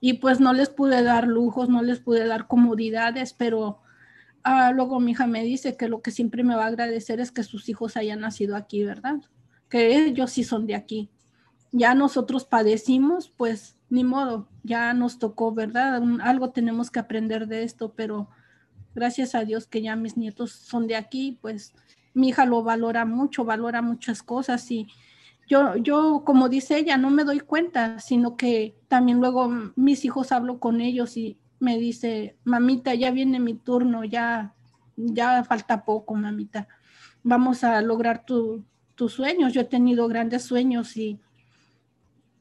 Y pues no les pude dar lujos, no les pude dar comodidades, pero ah, luego mi hija me dice que lo que siempre me va a agradecer es que sus hijos hayan nacido aquí, ¿verdad? que ellos sí son de aquí. Ya nosotros padecimos, pues ni modo, ya nos tocó, ¿verdad? Algo tenemos que aprender de esto, pero gracias a Dios que ya mis nietos son de aquí, pues mi hija lo valora mucho, valora muchas cosas y yo, yo, como dice ella, no me doy cuenta, sino que también luego mis hijos hablo con ellos y me dice, mamita, ya viene mi turno, ya, ya falta poco, mamita. Vamos a lograr tu, tus sueños. Yo he tenido grandes sueños y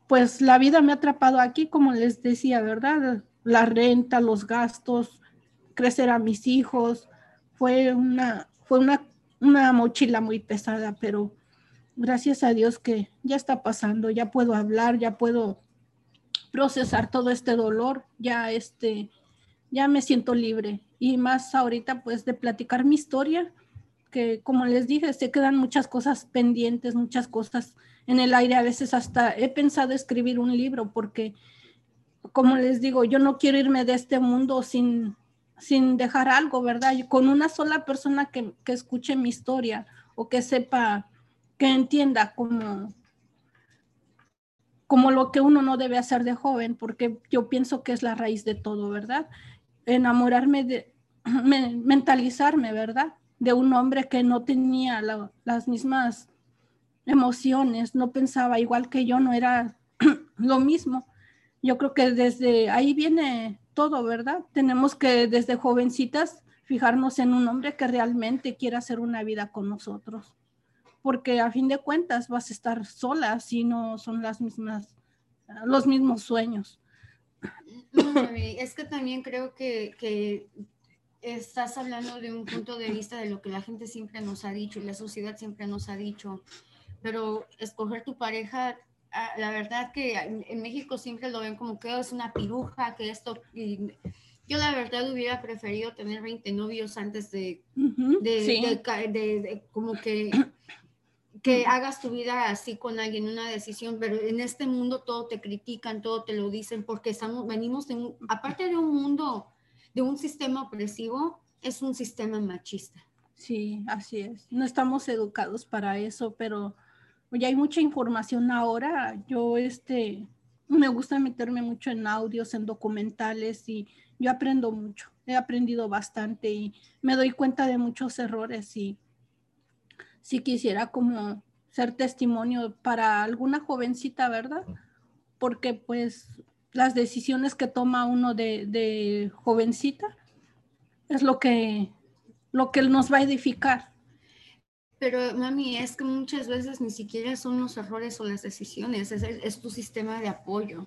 pues la vida me ha atrapado aquí, como les decía, ¿verdad? La renta, los gastos, crecer a mis hijos. Fue una, fue una, una mochila muy pesada, pero gracias a Dios que ya está pasando, ya puedo hablar, ya puedo procesar todo este dolor, ya este, ya me siento libre y más ahorita pues de platicar mi historia que como les dije, se quedan muchas cosas pendientes, muchas cosas en el aire. A veces hasta he pensado escribir un libro porque, como les digo, yo no quiero irme de este mundo sin, sin dejar algo, ¿verdad? Con una sola persona que, que escuche mi historia o que sepa, que entienda como, como lo que uno no debe hacer de joven, porque yo pienso que es la raíz de todo, ¿verdad? Enamorarme de, [CLEARS THROAT] mentalizarme, ¿verdad? de un hombre que no tenía las mismas emociones, no pensaba igual que yo, no era [CLEARS THROAT] lo mismo. Yo creo que desde ahí viene todo, ¿verdad? Tenemos que desde jovencitas fijarnos en un hombre que realmente quiera hacer una vida con nosotros, porque a fin de cuentas vas a estar sola si no son las mismas, los mismos sueños. es que también creo que, que estás hablando de un punto de vista de lo que la gente siempre nos ha dicho y la sociedad siempre nos ha dicho, pero escoger tu pareja, ah, la verdad que en México siempre lo ven como que es una piruja, que esto... yo la verdad hubiera preferido tener 20 novios antes de, de, como que, que hagas tu vida así con alguien, una decisión, pero en este mundo todo te critican, todo te lo dicen, porque estamos, venimos de aparte de un mundo de un sistema opresivo es un sistema machista. Sí, así es. No estamos educados para eso, pero ya hay mucha información ahora. Yo este me gusta meterme mucho en audios, en documentales y yo aprendo mucho, he aprendido bastante y me doy cuenta de muchos errores y si quisiera como ser testimonio para alguna jovencita, ¿verdad? Porque pues las decisiones que toma uno de, de jovencita es lo que, lo que nos va a edificar. Pero mami, es que muchas veces ni siquiera son los errores o las decisiones, es, es tu sistema de apoyo.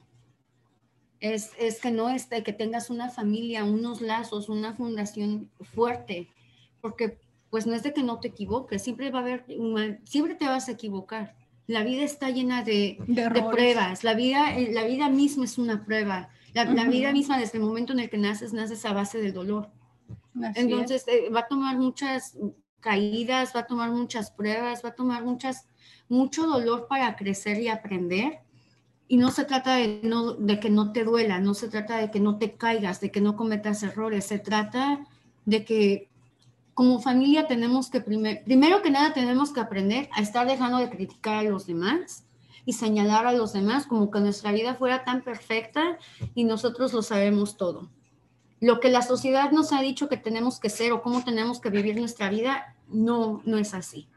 Es, es que no es de que tengas una familia, unos lazos, una fundación fuerte, porque pues no es de que no te equivoques, siempre va a haber, siempre te vas a equivocar. La vida está llena de, de, pruebas, la vida, eh, la vida misma es una prueba. La, la, vida misma, desde el momento en el que naces, naces a base del dolor. Entonces, eh, va a tomar muchas caídas, va a tomar muchas pruebas, va a tomar muchas, mucho dolor para crecer y aprender. Y no se trata de, no, de que no te duela, no se trata de que no te caigas, de que no cometas errores, se trata de que como familia tenemos que, primer, primero que nada, tenemos que aprender a estar dejando de criticar a los demás y señalar a los demás como que nuestra vida fuera tan perfecta y nosotros lo sabemos todo. Lo que la sociedad nos ha dicho que tenemos que ser o cómo tenemos que vivir nuestra vida, no, no es así.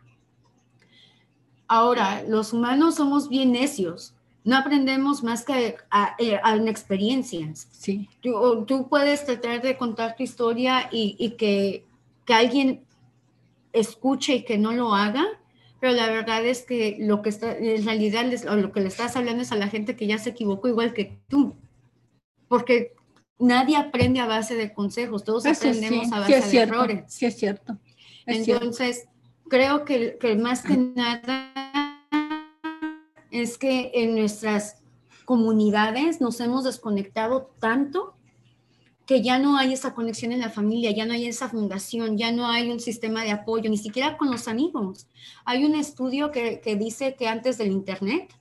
Ahora, los humanos somos bien necios. No aprendemos más que a, eh, experiencias. Sí. Tú, tú, puedes tratar de contar tu historia y, y que que alguien escuche y que no lo haga, pero la verdad es que lo que está, en realidad lo que le estás hablando es a la gente que ya se equivocó igual que tú, porque nadie aprende a base de consejos, todos aprendemos a base de errores. Sí, es cierto. Entonces, creo que, que más que [CLEARS THROAT] nada es que en nuestras comunidades nos hemos desconectado tanto que ya no hay esa conexión en la familia, ya no hay esa fundación, ya no hay un sistema de apoyo, ni siquiera con los amigos. Hay un estudio que, dice que antes del Internet,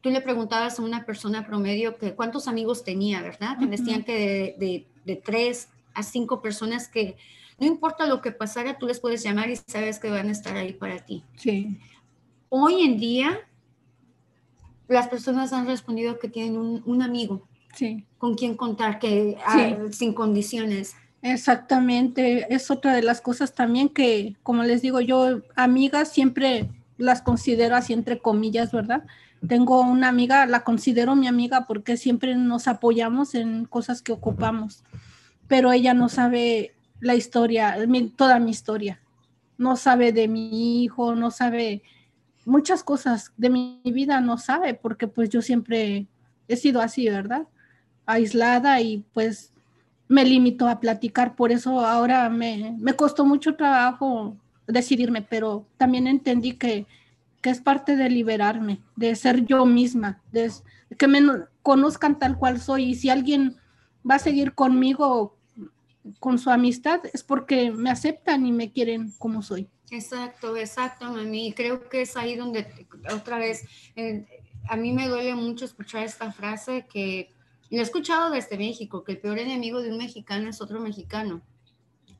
tú le preguntabas a una persona promedio que cuántos amigos tenía, ¿verdad? Te decían que de, de, tres a cinco personas que no importa lo que pasara, tú les puedes llamar y sabes que van a estar ahí para ti. Sí. Hoy en día, las personas han respondido que tienen un, un amigo con quién contar, que ah, sin condiciones. Exactamente, es otra de las cosas también que, como les digo, yo amigas siempre las considero así entre comillas, ¿verdad? Tengo una amiga, la considero mi amiga porque siempre nos apoyamos en cosas que ocupamos, pero ella no sabe la historia, toda mi historia, no sabe de mi hijo, no sabe muchas cosas de mi vida, no sabe porque pues yo siempre he sido así, ¿verdad? Aislada y pues me limito a platicar, por eso ahora me, me costó mucho trabajo decidirme, pero también entendí que, que, es parte de liberarme, de ser yo misma, de que me conozcan tal cual soy y si alguien va a seguir conmigo con su amistad es porque me aceptan y me quieren como soy. Exacto, exacto, mami. Creo que es ahí donde otra vez eh, a mí me duele mucho escuchar esta frase que lo he escuchado desde México, que el peor enemigo de un mexicano es otro mexicano.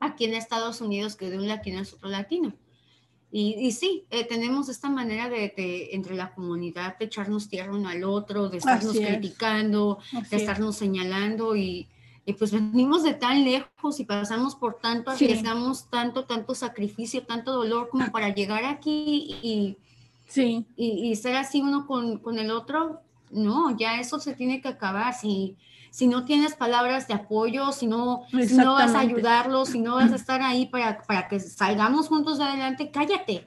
Aquí en Estados Unidos, que de un latino es otro latino. Y, y sí, eh, tenemos esta manera de, entre la comunidad, de echarnos tierra uno al otro, de estarnos criticando, de estarnos señalando y, y, pues venimos de tan lejos y pasamos por tanto, arriesgamos tanto, tanto sacrificio, tanto dolor como para llegar aquí y, sí. y, y ser así uno con, con el otro, no, ya eso se tiene que acabar. Si, si no tienes palabras de apoyo, si no, no vas a ayudarlos, si no vas a estar ahí para, para que salgamos juntos adelante, cállate.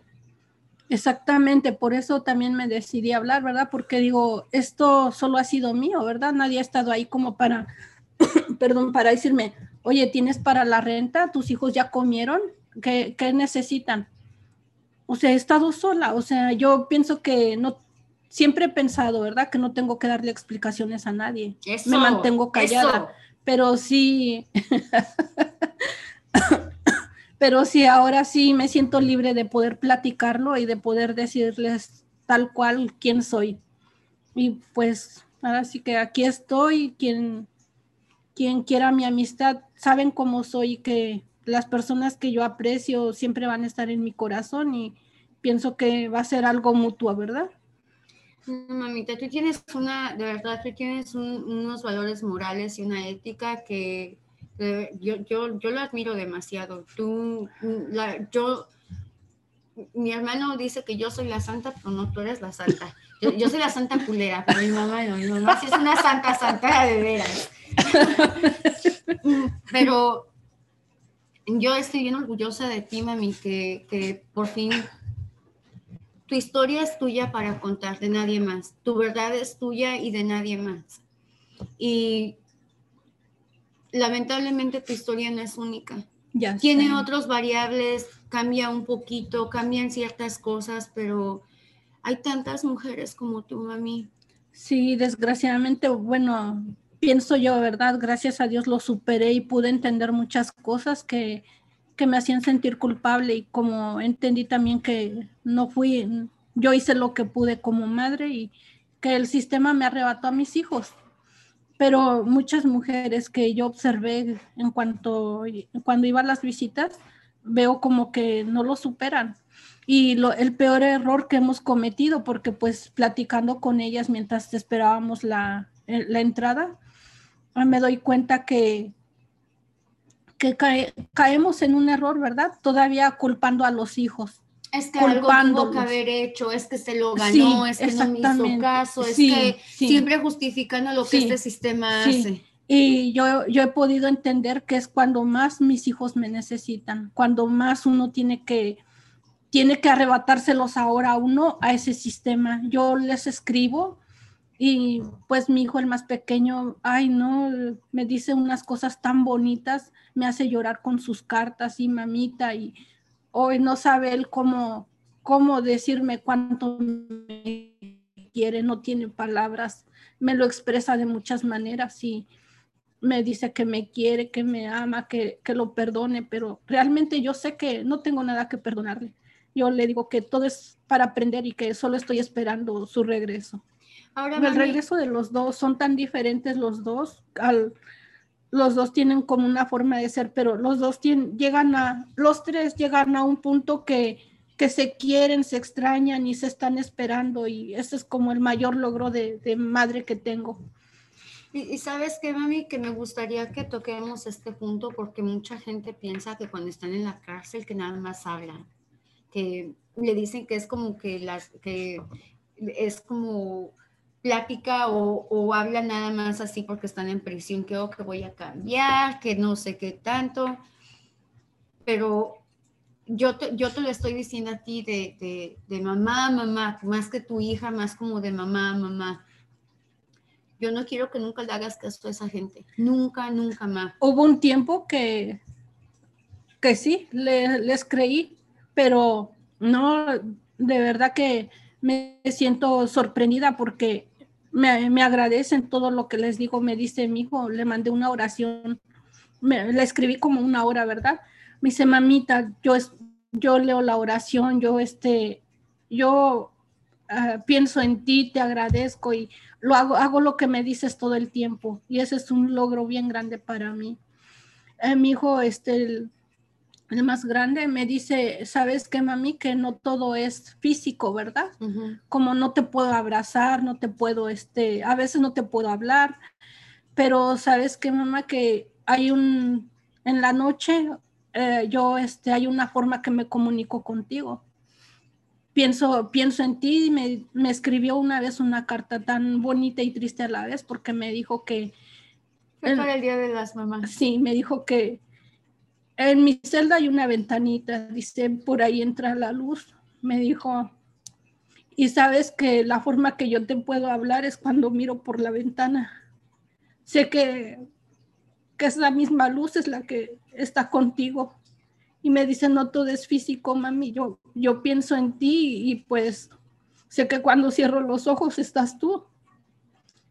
Exactamente, por eso también me decidí hablar, ¿verdad? Porque digo, esto solo ha sido mío, ¿verdad? Nadie ha estado ahí como para, [COUGHS] perdón, para decirme, oye, ¿tienes para la renta? ¿Tus hijos ya comieron? ¿Qué, ¿Qué, necesitan? O sea, he estado sola, o sea, yo pienso que no, siempre he pensado, ¿verdad? Que no tengo que darle explicaciones a nadie. Me mantengo callada. Pero sí, [LAUGHS] pero sí, ahora sí me siento libre de poder platicarlo y de poder decirles tal cual quién soy. Y pues ahora sí que aquí estoy, quien, quien quiera mi amistad, saben cómo soy, que las personas que yo aprecio siempre van a estar en mi corazón y pienso que va a ser algo mutuo, ¿verdad? Mamita, tú tienes una, de verdad, tú tienes unos valores morales y una ética que, yo, yo, yo lo admiro demasiado. Tú, yo, mi hermano dice que yo soy la santa, pero no, tú eres la santa. Yo, soy la santa culera, pero mi mamá no, mi mamá sí es una santa, santa de veras. pero yo estoy bien orgullosa de ti, mami, que por fin tu historia es tuya para contar, de nadie más. Tu verdad es tuya y de nadie más. Y lamentablemente tu historia no es única. Ya Tiene otras variables, cambia un poquito, cambian ciertas cosas, pero hay tantas mujeres como tú, mami. Sí, desgraciadamente, bueno, pienso yo, ¿verdad? Gracias a Dios lo superé y pude entender muchas cosas que, que me hacían sentir culpable y como entendí también que no fui, yo hice lo que pude como madre y que el sistema me arrebató a mis hijos. Pero muchas mujeres que yo observé en cuanto cuando iba a las visitas veo como que no lo superan. Y lo, el peor error que hemos cometido porque pues platicando con ellas mientras esperábamos la, la entrada me doy cuenta que que caemos en un error, ¿verdad? Todavía culpando a los hijos es que algo tuvo que haber hecho, es que se lo ganó, es que no me hizo caso, es que siempre justificando lo que este sistema hace. Y yo, yo he podido entender que es cuando más mis hijos me necesitan, cuando más uno tiene que, tiene que arrebatárselos ahora uno a ese sistema. Yo les escribo y pues mi hijo el más pequeño, ay no, me dice unas cosas tan bonitas, me hace llorar con sus cartas y mamita y hoy no sabe él cómo, cómo decirme cuánto me quiere, no tiene palabras, me lo expresa de muchas maneras y me dice que me quiere, que me ama, que, que lo perdone, pero realmente yo sé que no tengo nada que perdonarle. Yo le digo que todo es para aprender y que solo estoy esperando su regreso. Ahora, el regreso de los dos son tan diferentes los dos al, los dos tienen como una forma de ser, pero los dos tienen, llegan a, los tres llegan a un punto que, que se quieren, se extrañan y se están esperando y ese es como el mayor logro de, madre que tengo. Y, sabes qué, mami, que me gustaría que toquemos este punto porque mucha gente piensa que cuando están en la cárcel que nada más hablan, que le dicen que es como que las, que es como plática o, habla nada más así porque están en prisión, que, oh, que voy a cambiar, que no sé qué tanto, pero yo te, yo te lo estoy diciendo a ti de, de, mamá, mamá, más que tu hija, más como de mamá, mamá. Yo no quiero que nunca le hagas caso a esa gente, nunca, nunca más. Hubo un tiempo que, que sí, les creí, pero no, de verdad que me siento sorprendida porque me, agradecen todo lo que les digo, me dice mi hijo, le mandé una oración, me, le escribí como una hora, ¿verdad? Me dice, mamita, yo, yo leo la oración, yo, este, yo ah, pienso en ti, te agradezco y lo hago, hago lo que me dices todo el tiempo y ese es un logro bien grande para mí. Eh, mi hijo, este, el más grande, me dice, ¿sabes qué, mami? Que no todo es físico, ¿verdad? Como no te puedo abrazar, no te puedo, este, a veces no te puedo hablar, pero ¿sabes qué, mamá? Que hay un, en la noche, eh, yo, este, hay una forma que me comunico contigo. Pienso, pienso en ti y me, me escribió una vez una carta tan bonita y triste a la vez porque me dijo que... Fue para el Día de las Mamás. Sí, me dijo que en mi celda hay una ventanita, dice, por ahí entra la luz. Me dijo, y sabes que la forma que yo te puedo hablar es cuando miro por la ventana. Sé que, que la misma luz es la que está contigo. Y me dice, no todo es físico, mami, yo, yo pienso en ti y pues sé que cuando cierro los ojos estás tú.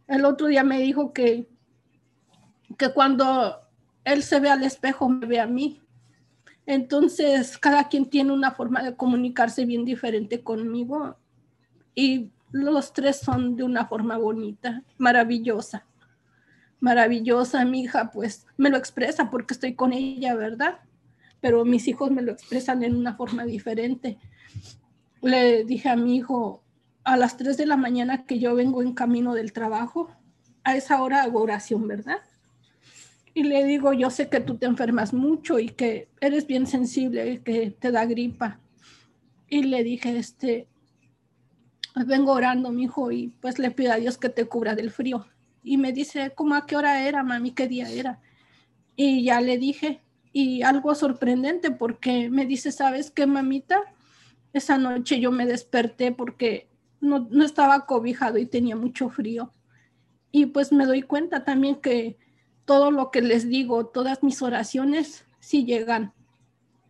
El otro día me dijo que, que cuando él se ve al espejo, me ve a mí. Entonces, cada quien tiene una forma de comunicarse bien diferente conmigo y los tres son de una forma bonita, maravillosa. Maravillosa, mi hija, pues me lo expresa porque estoy con ella, ¿verdad? Pero mis hijos me lo expresan en una forma diferente. Le dije a mi hijo, a las 3 de la mañana que yo vengo en camino del trabajo, a esa hora hago oración, ¿verdad? Y le digo, yo sé que tú te enfermas mucho y que eres bien sensible y que te da gripa. Y le dije, este, vengo orando, mi hijo, y pues le pido a Dios que te cubra del frío. Y me dice, ¿cómo a qué hora era, mami? ¿Qué día era? Y ya le dije, y algo sorprendente porque me dice, ¿sabes qué, mamita? Esa noche yo me desperté porque no, no estaba cobijado y tenía mucho frío. Y pues me doy cuenta también que todo lo que les digo, todas mis oraciones, sí llegan,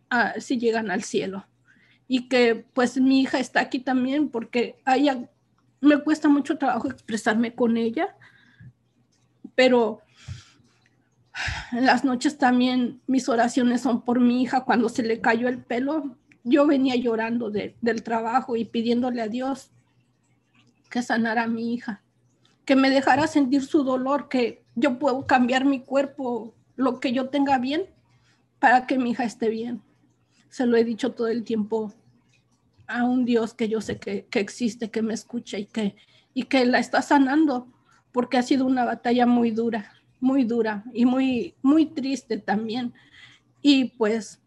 a, llegan al cielo. Y que pues mi hija está aquí también porque ella me cuesta mucho trabajo expresarme con ella, pero en las noches también mis oraciones son por mi hija cuando se le cayó el pelo. Yo venía llorando del trabajo y pidiéndole a Dios que sanara a mi hija, que me dejara sentir su dolor, que yo puedo cambiar mi cuerpo, lo que yo tenga bien, para que mi hija esté bien. Se lo he dicho todo el tiempo a un Dios que yo sé que, existe, que me escucha y que, y que la está sanando, porque ha sido una batalla muy dura, muy dura y muy, muy triste también. Y pues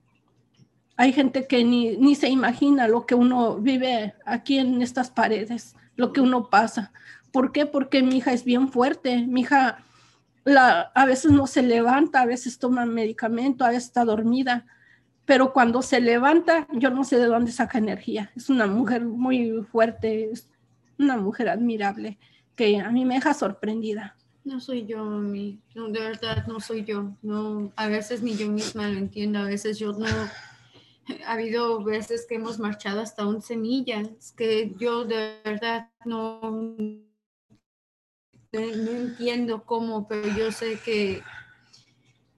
hay gente que ni, ni se imagina lo que uno vive aquí en estas paredes, lo que uno pasa. ¿Por qué? Porque mi hija es bien fuerte. Mi hija a veces no se levanta, a veces toma medicamento, a veces está dormida, pero cuando se levanta, yo no sé de dónde saca energía. Es una mujer muy fuerte, es una mujer admirable que a mí me deja sorprendida. No soy yo, mi, no, de verdad no soy yo. No, a veces ni yo misma lo entiendo, a veces yo no. Ha habido veces que hemos marchado hasta 11 millas, que yo de verdad no no, entiendo cómo, pero yo sé que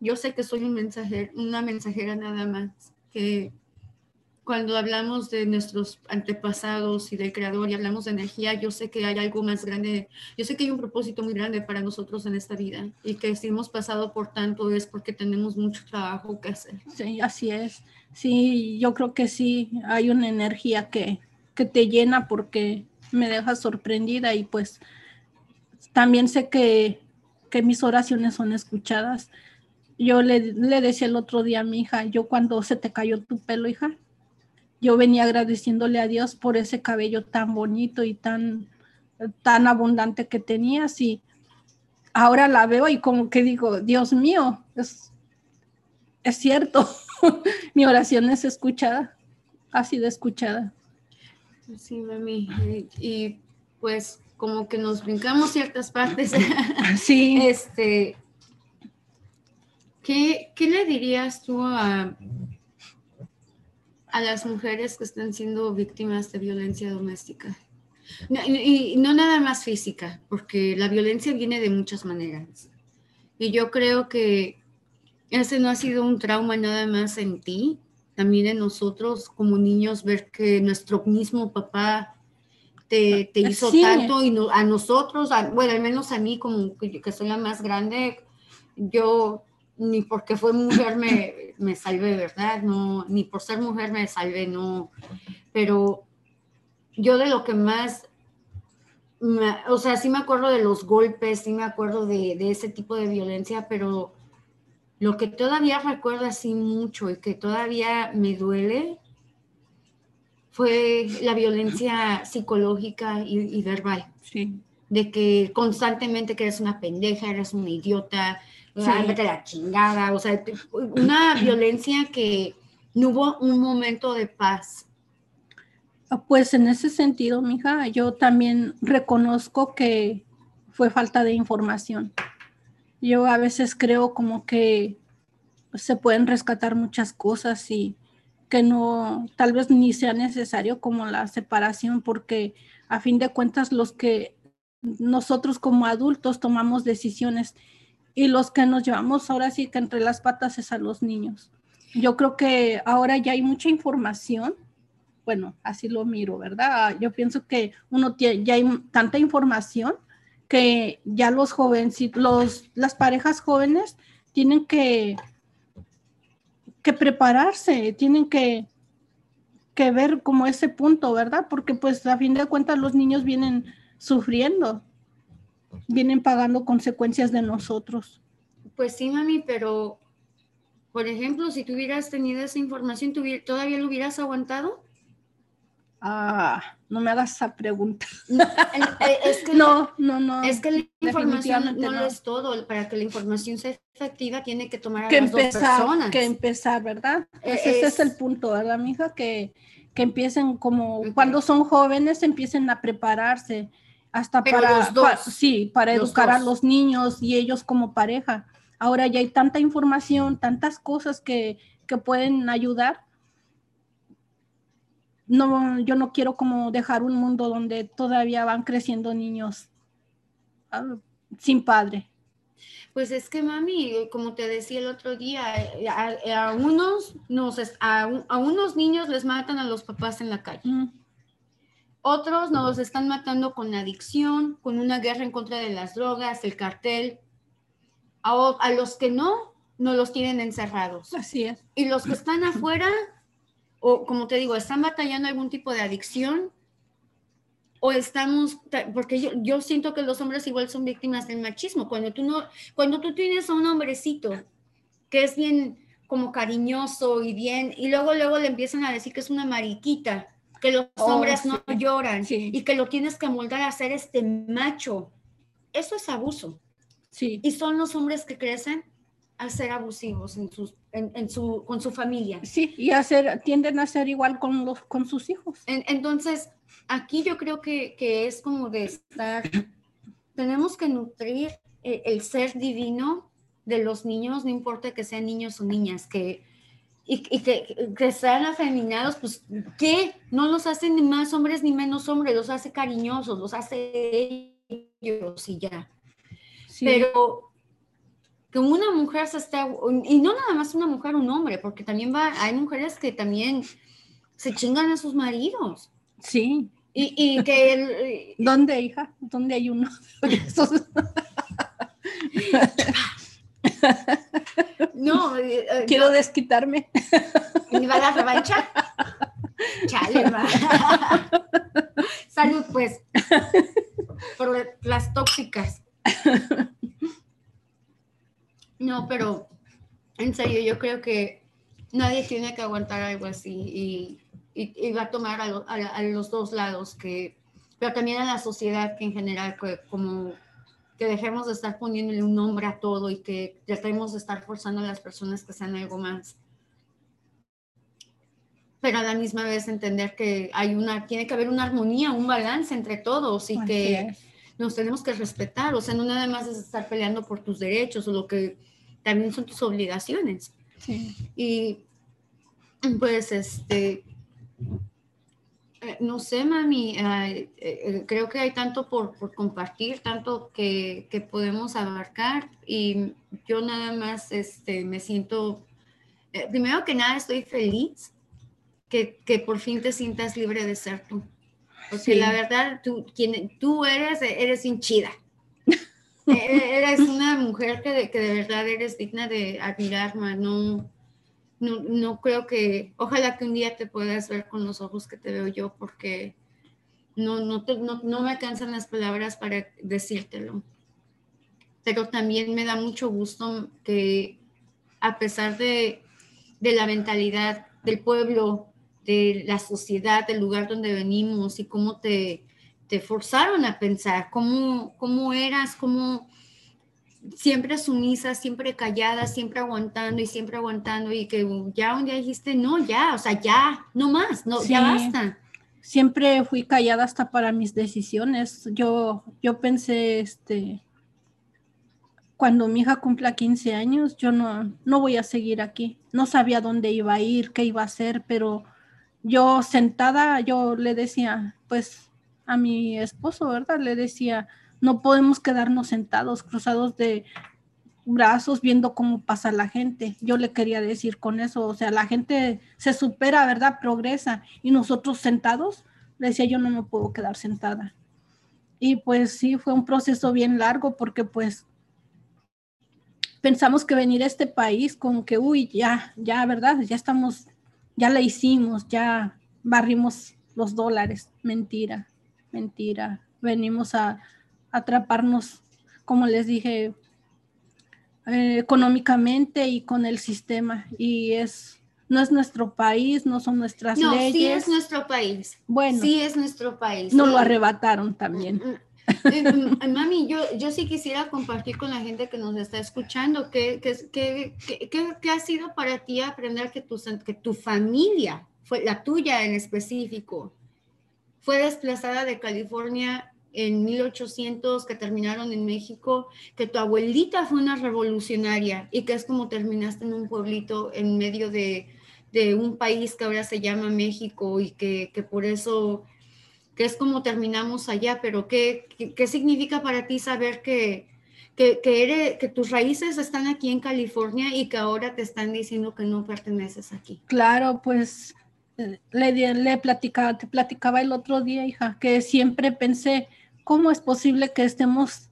yo sé que soy un mensajero, una mensajera nada más, que cuando hablamos de nuestros antepasados y del creador y hablamos de energía, yo sé que hay algo más grande, yo sé que hay un propósito muy grande para nosotros en esta vida y que si hemos pasado por tanto es porque tenemos mucho trabajo que hacer. Sí, así es. Sí, yo creo que sí, hay una energía que, que te llena porque me deja sorprendida y pues también sé que, mis oraciones son escuchadas. Yo le, le, decía el otro día a mi hija, yo cuando se te cayó tu pelo, hija, yo venía agradeciéndole a Dios por ese cabello tan bonito y tan, tan abundante que tenías y ahora la veo y como que digo, Dios mío, es, es cierto, [LAUGHS] mi oración es escuchada, ha sido escuchada. Sí, mami, y pues como que nos brincamos ciertas partes. Sí. [LAUGHS] este, ¿qué, le dirías tú a, a las mujeres que están siendo víctimas de violencia doméstica? y no nada más física, porque la violencia viene de muchas maneras. Y yo creo que ese no ha sido un trauma nada más en ti, también en nosotros como niños, ver que nuestro mismo papá te, te hizo tanto y a nosotros, bueno, al menos a mí como que, que, soy la más grande, yo ni porque fue mujer me, me salvé, ¿verdad? No, ni por ser mujer me salvé, no. Pero yo de lo que más, o sea, sí me acuerdo de los golpes, sí me acuerdo de, de ese tipo de violencia, pero lo que todavía recuerdo así mucho y que todavía me duele fue la violencia psicológica y, verbal. Sí. De que constantemente que eres una pendeja, eres una idiota, sí. la chingada, o sea, una violencia que no hubo un momento de paz. Ah, pues en ese sentido, mija, yo también reconozco que fue falta de información. Yo a veces creo como que se pueden rescatar muchas cosas y que no, tal vez ni sea necesario como la separación, porque a fin de cuentas los que nosotros como adultos tomamos decisiones y los que nos llevamos ahora sí que entre las patas es a los niños. Yo creo que ahora ya hay mucha información, bueno, así lo miro, ¿verdad? Yo pienso que uno tiene, ya hay tanta información que ya los jóvenes, los, las parejas jóvenes tienen que que prepararse, tienen que, que ver como ese punto, ¿verdad? Porque pues a fin de cuentas los niños vienen sufriendo, vienen pagando consecuencias de nosotros. Pues sí, mami, pero, por ejemplo, si tú hubieras tenido esa información, ¿todavía lo hubieras aguantado? Ah, no me hagas esa pregunta. No, es que [LAUGHS] no, no, no. Es que la información no, es todo. Para que la información sea efectiva, tiene que tomar a que las empezar, dos personas. Que empezar, ¿verdad? Pues ese es el punto, ¿verdad, mija? Que, que empiecen como, cuando son jóvenes, empiecen a prepararse hasta para, sí, para educar a los niños y ellos como pareja. Ahora ya hay tanta información, tantas cosas que, que pueden ayudar no, yo no quiero como dejar un mundo donde todavía van creciendo niños ah, sin padre. Pues es que mami, como te decía el otro día, a, unos nos, a, unos niños les matan a los papás en la calle. Otros nos los están matando con adicción, con una guerra en contra de las drogas, el cartel. A, a los que no, no los tienen encerrados. Así es. Y los que están afuera, o como te digo, están batallando algún tipo de adicción o estamos, porque yo, yo, siento que los hombres igual son víctimas del machismo. Cuando tú no, cuando tú tienes a un hombrecito que es bien como cariñoso y bien, y luego luego le empiezan a decir que es una mariquita, que los oh, hombres no lloran y que lo tienes que moldar a ser este macho. Eso es abuso. Sí. Y son los hombres que crecen a ser abusivos en sus, en, su, con su familia. Sí, y hacer, tienden a ser igual con, los, con sus hijos. entonces, aquí yo creo que, que, es como de estar, tenemos que nutrir el, ser divino de los niños, no importa que sean niños o niñas, que, y, y que, que, sean afeminados, pues, ¿qué? No los hace ni más hombres ni menos hombres, los hace cariñosos, los hace ellos y ya. Pero que una mujer se esté, y no nada más una mujer, un hombre, porque también va, hay mujeres que también se chingan a sus maridos. Sí. Y, y que... ¿Dónde, hija? ¿Dónde hay uno? no. [LAUGHS] Eh, eh, Quiero desquitarme. ¿Me va a dar revancha? Chale, va. [LAUGHS] Salud, pues. Por las tóxicas. No, pero en serio, yo creo que nadie tiene que aguantar algo así y, va a tomar a, los dos lados, que, pero también a la sociedad que en general, como que dejemos de estar poniéndole un nombre a todo y que tratemos de estar forzando a las personas que sean algo más. Pero a la misma vez entender que hay una, tiene que haber una armonía, un balance entre todos y que nos tenemos que respetar. O sea, no nada más es estar peleando por tus derechos o lo que también son tus obligaciones. Y pues, este, eh, no sé, mami, eh, eh, creo que hay tanto por, por compartir, tanto que, que, podemos abarcar y yo nada más este, me siento, primero que nada estoy feliz que, que, por fin te sientas libre de ser tú. Porque la verdad, tú, quien, tú eres, eres hinchida. E-, eres una mujer que de, que de verdad eres digna de admirar, no, no, no creo que, ojalá que un día te puedas ver con los ojos que te veo yo, porque no, no, no, no me alcanzan las palabras para decírtelo. Pero también me da mucho gusto que a pesar de, de la mentalidad del pueblo, de la sociedad, del lugar donde venimos y cómo te, te forzaron a pensar, cómo, cómo eras, cómo siempre sumisa, siempre callada, siempre aguantando y siempre aguantando y que ya un día dijiste, no, ya, o sea, ya, no más, no, ya basta. Siempre fui callada hasta para mis decisiones. Yo, yo pensé, este, cuando mi hija cumpla 15 años, yo no, no voy a seguir aquí. No sabía dónde iba a ir, qué iba a hacer, pero yo sentada, yo le decía, pues a mi esposo, ¿verdad? Le decía, no podemos quedarnos sentados, cruzados de brazos, viendo cómo pasa la gente. Yo le quería decir con eso, o sea, la gente se supera, ¿verdad? Progresa. Y nosotros sentados, le decía, yo no me puedo quedar sentada. Y pues sí, fue un proceso bien largo porque pues pensamos que venir a este país como que, uy, ya, ya, ¿verdad? Ya estamos, ya la hicimos, ya barrimos los dólares. Mentira mentira. Venimos a, atraparnos, como les dije, eh, económicamente y con el sistema. Y es, no es nuestro país, no son nuestras leyes. No, sí es nuestro país. Bueno. Sí es nuestro país. No lo arrebataron también. Mm, mm. Eh, mm, mami, yo, yo sí quisiera compartir con la gente que nos está escuchando qué que, que, ha sido para ti aprender que tu, que tu familia, fue la tuya en específico, fue desplazada de California en 1800 que terminaron en México, que tu abuelita fue una revolucionaria y que es como terminaste en un pueblito en medio de, un país que ahora se llama México y que, por eso, que es como terminamos allá, pero ¿qué, qué, significa para ti saber que, que, eres, que tus raíces están aquí en California y que ahora te están diciendo que no perteneces aquí? Claro, pues le, le platicaba, el otro día, hija, que siempre pensé, ¿cómo es posible que estemos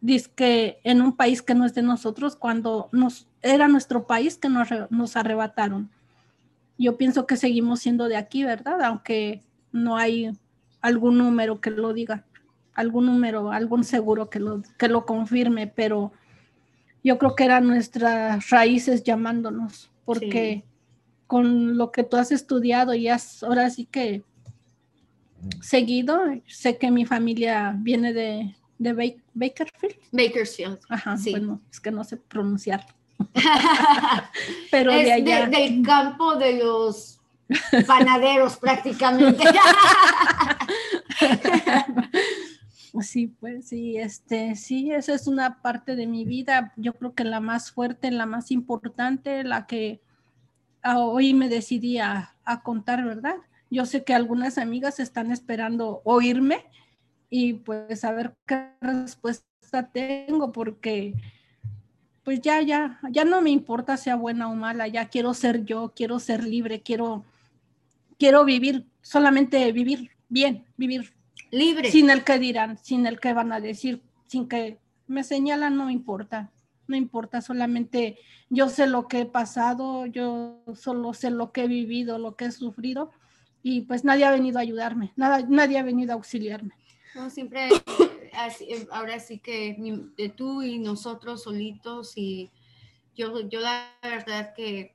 disque, en un país que no es de nosotros cuando nos, era nuestro país que nos, nos arrebataron? Yo pienso que seguimos siendo de aquí, ¿verdad? Aunque no hay algún número que lo diga, algún número, algún seguro que lo, que lo confirme, pero yo creo que eran nuestras raíces llamándonos, porque con lo que tú has estudiado y has, ahora sí que seguido. Sé que mi familia viene de, de Bakerfield. Bakersfield. Ajá, sí. bueno, es que no sé pronunciar. [LAUGHS] Pero de allá. del campo de los panaderos prácticamente. [LAUGHS] Sí, pues sí, este, sí, esa es una parte de mi vida, yo creo que la más fuerte, la más importante, la que hoy me decidí a contar, ¿verdad? Yo sé que algunas amigas están esperando oírme y pues a ver qué respuesta tengo porque pues ya, ya, ya no me importa sea buena o mala, ya quiero ser yo, quiero ser libre, quiero, quiero vivir, solamente vivir bien, vivir libre. Sin el que dirán, sin el que van a decir, sin que me señalan, no importa, no importa, solamente yo sé lo que he pasado, yo solo sé lo que he vivido, lo que he sufrido y pues nadie ha venido a ayudarme, nada, nadie ha venido a auxiliarme. No, siempre, eh, ahora sí que tú y nosotros solitos y yo, yo la verdad que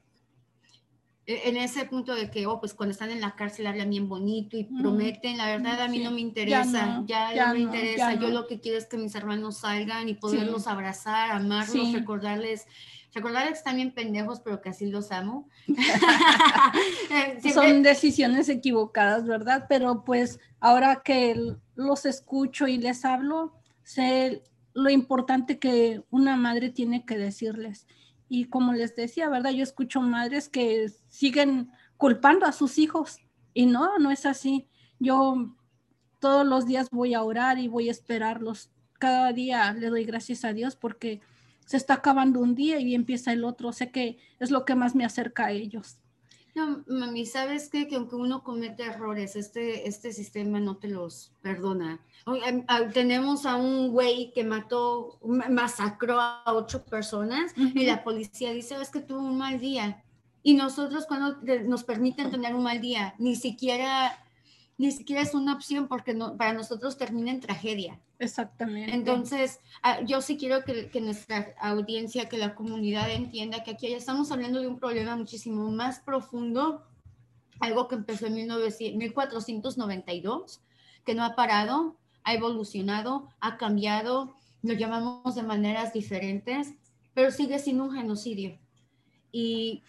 en ese punto de que, oh, pues cuando están en la cárcel hablan bien bonito y prometen, la verdad a mí no me interesa, ya no, me interesa, yo lo que quiero es que mis hermanos salgan y poderlos abrazar, amarlos, recordarles Recordar que están bien pendejos, pero que así los amo. [LAUGHS] Son decisiones equivocadas, ¿verdad? Pero pues ahora que los escucho y les hablo, sé lo importante que una madre tiene que decirles. Y como les decía, ¿verdad? Yo escucho madres que siguen culpando a sus hijos y no, no es así. Yo todos los días voy a orar y voy a esperarlos. Cada día le doy gracias a Dios porque se está acabando un día y empieza el otro. Sé que es lo que más me acerca a ellos. No, mami, ¿sabes qué? Que aunque uno comete errores, este, este sistema no te los perdona. Tenemos a un güey que mató, masacró a ocho personas y la policía dice, es que tuvo un mal día. Y nosotros cuando nos permiten tener un mal día, ni siquiera ni siquiera es una opción porque no, para nosotros termina en tragedia. Exactamente. Entonces, ah, yo sí quiero que, que, nuestra audiencia, que la comunidad entienda que aquí ya estamos hablando de un problema muchísimo más profundo, algo que empezó en 1492, que no ha parado, ha evolucionado, ha cambiado, lo llamamos de maneras diferentes, pero sigue siendo un genocidio. Y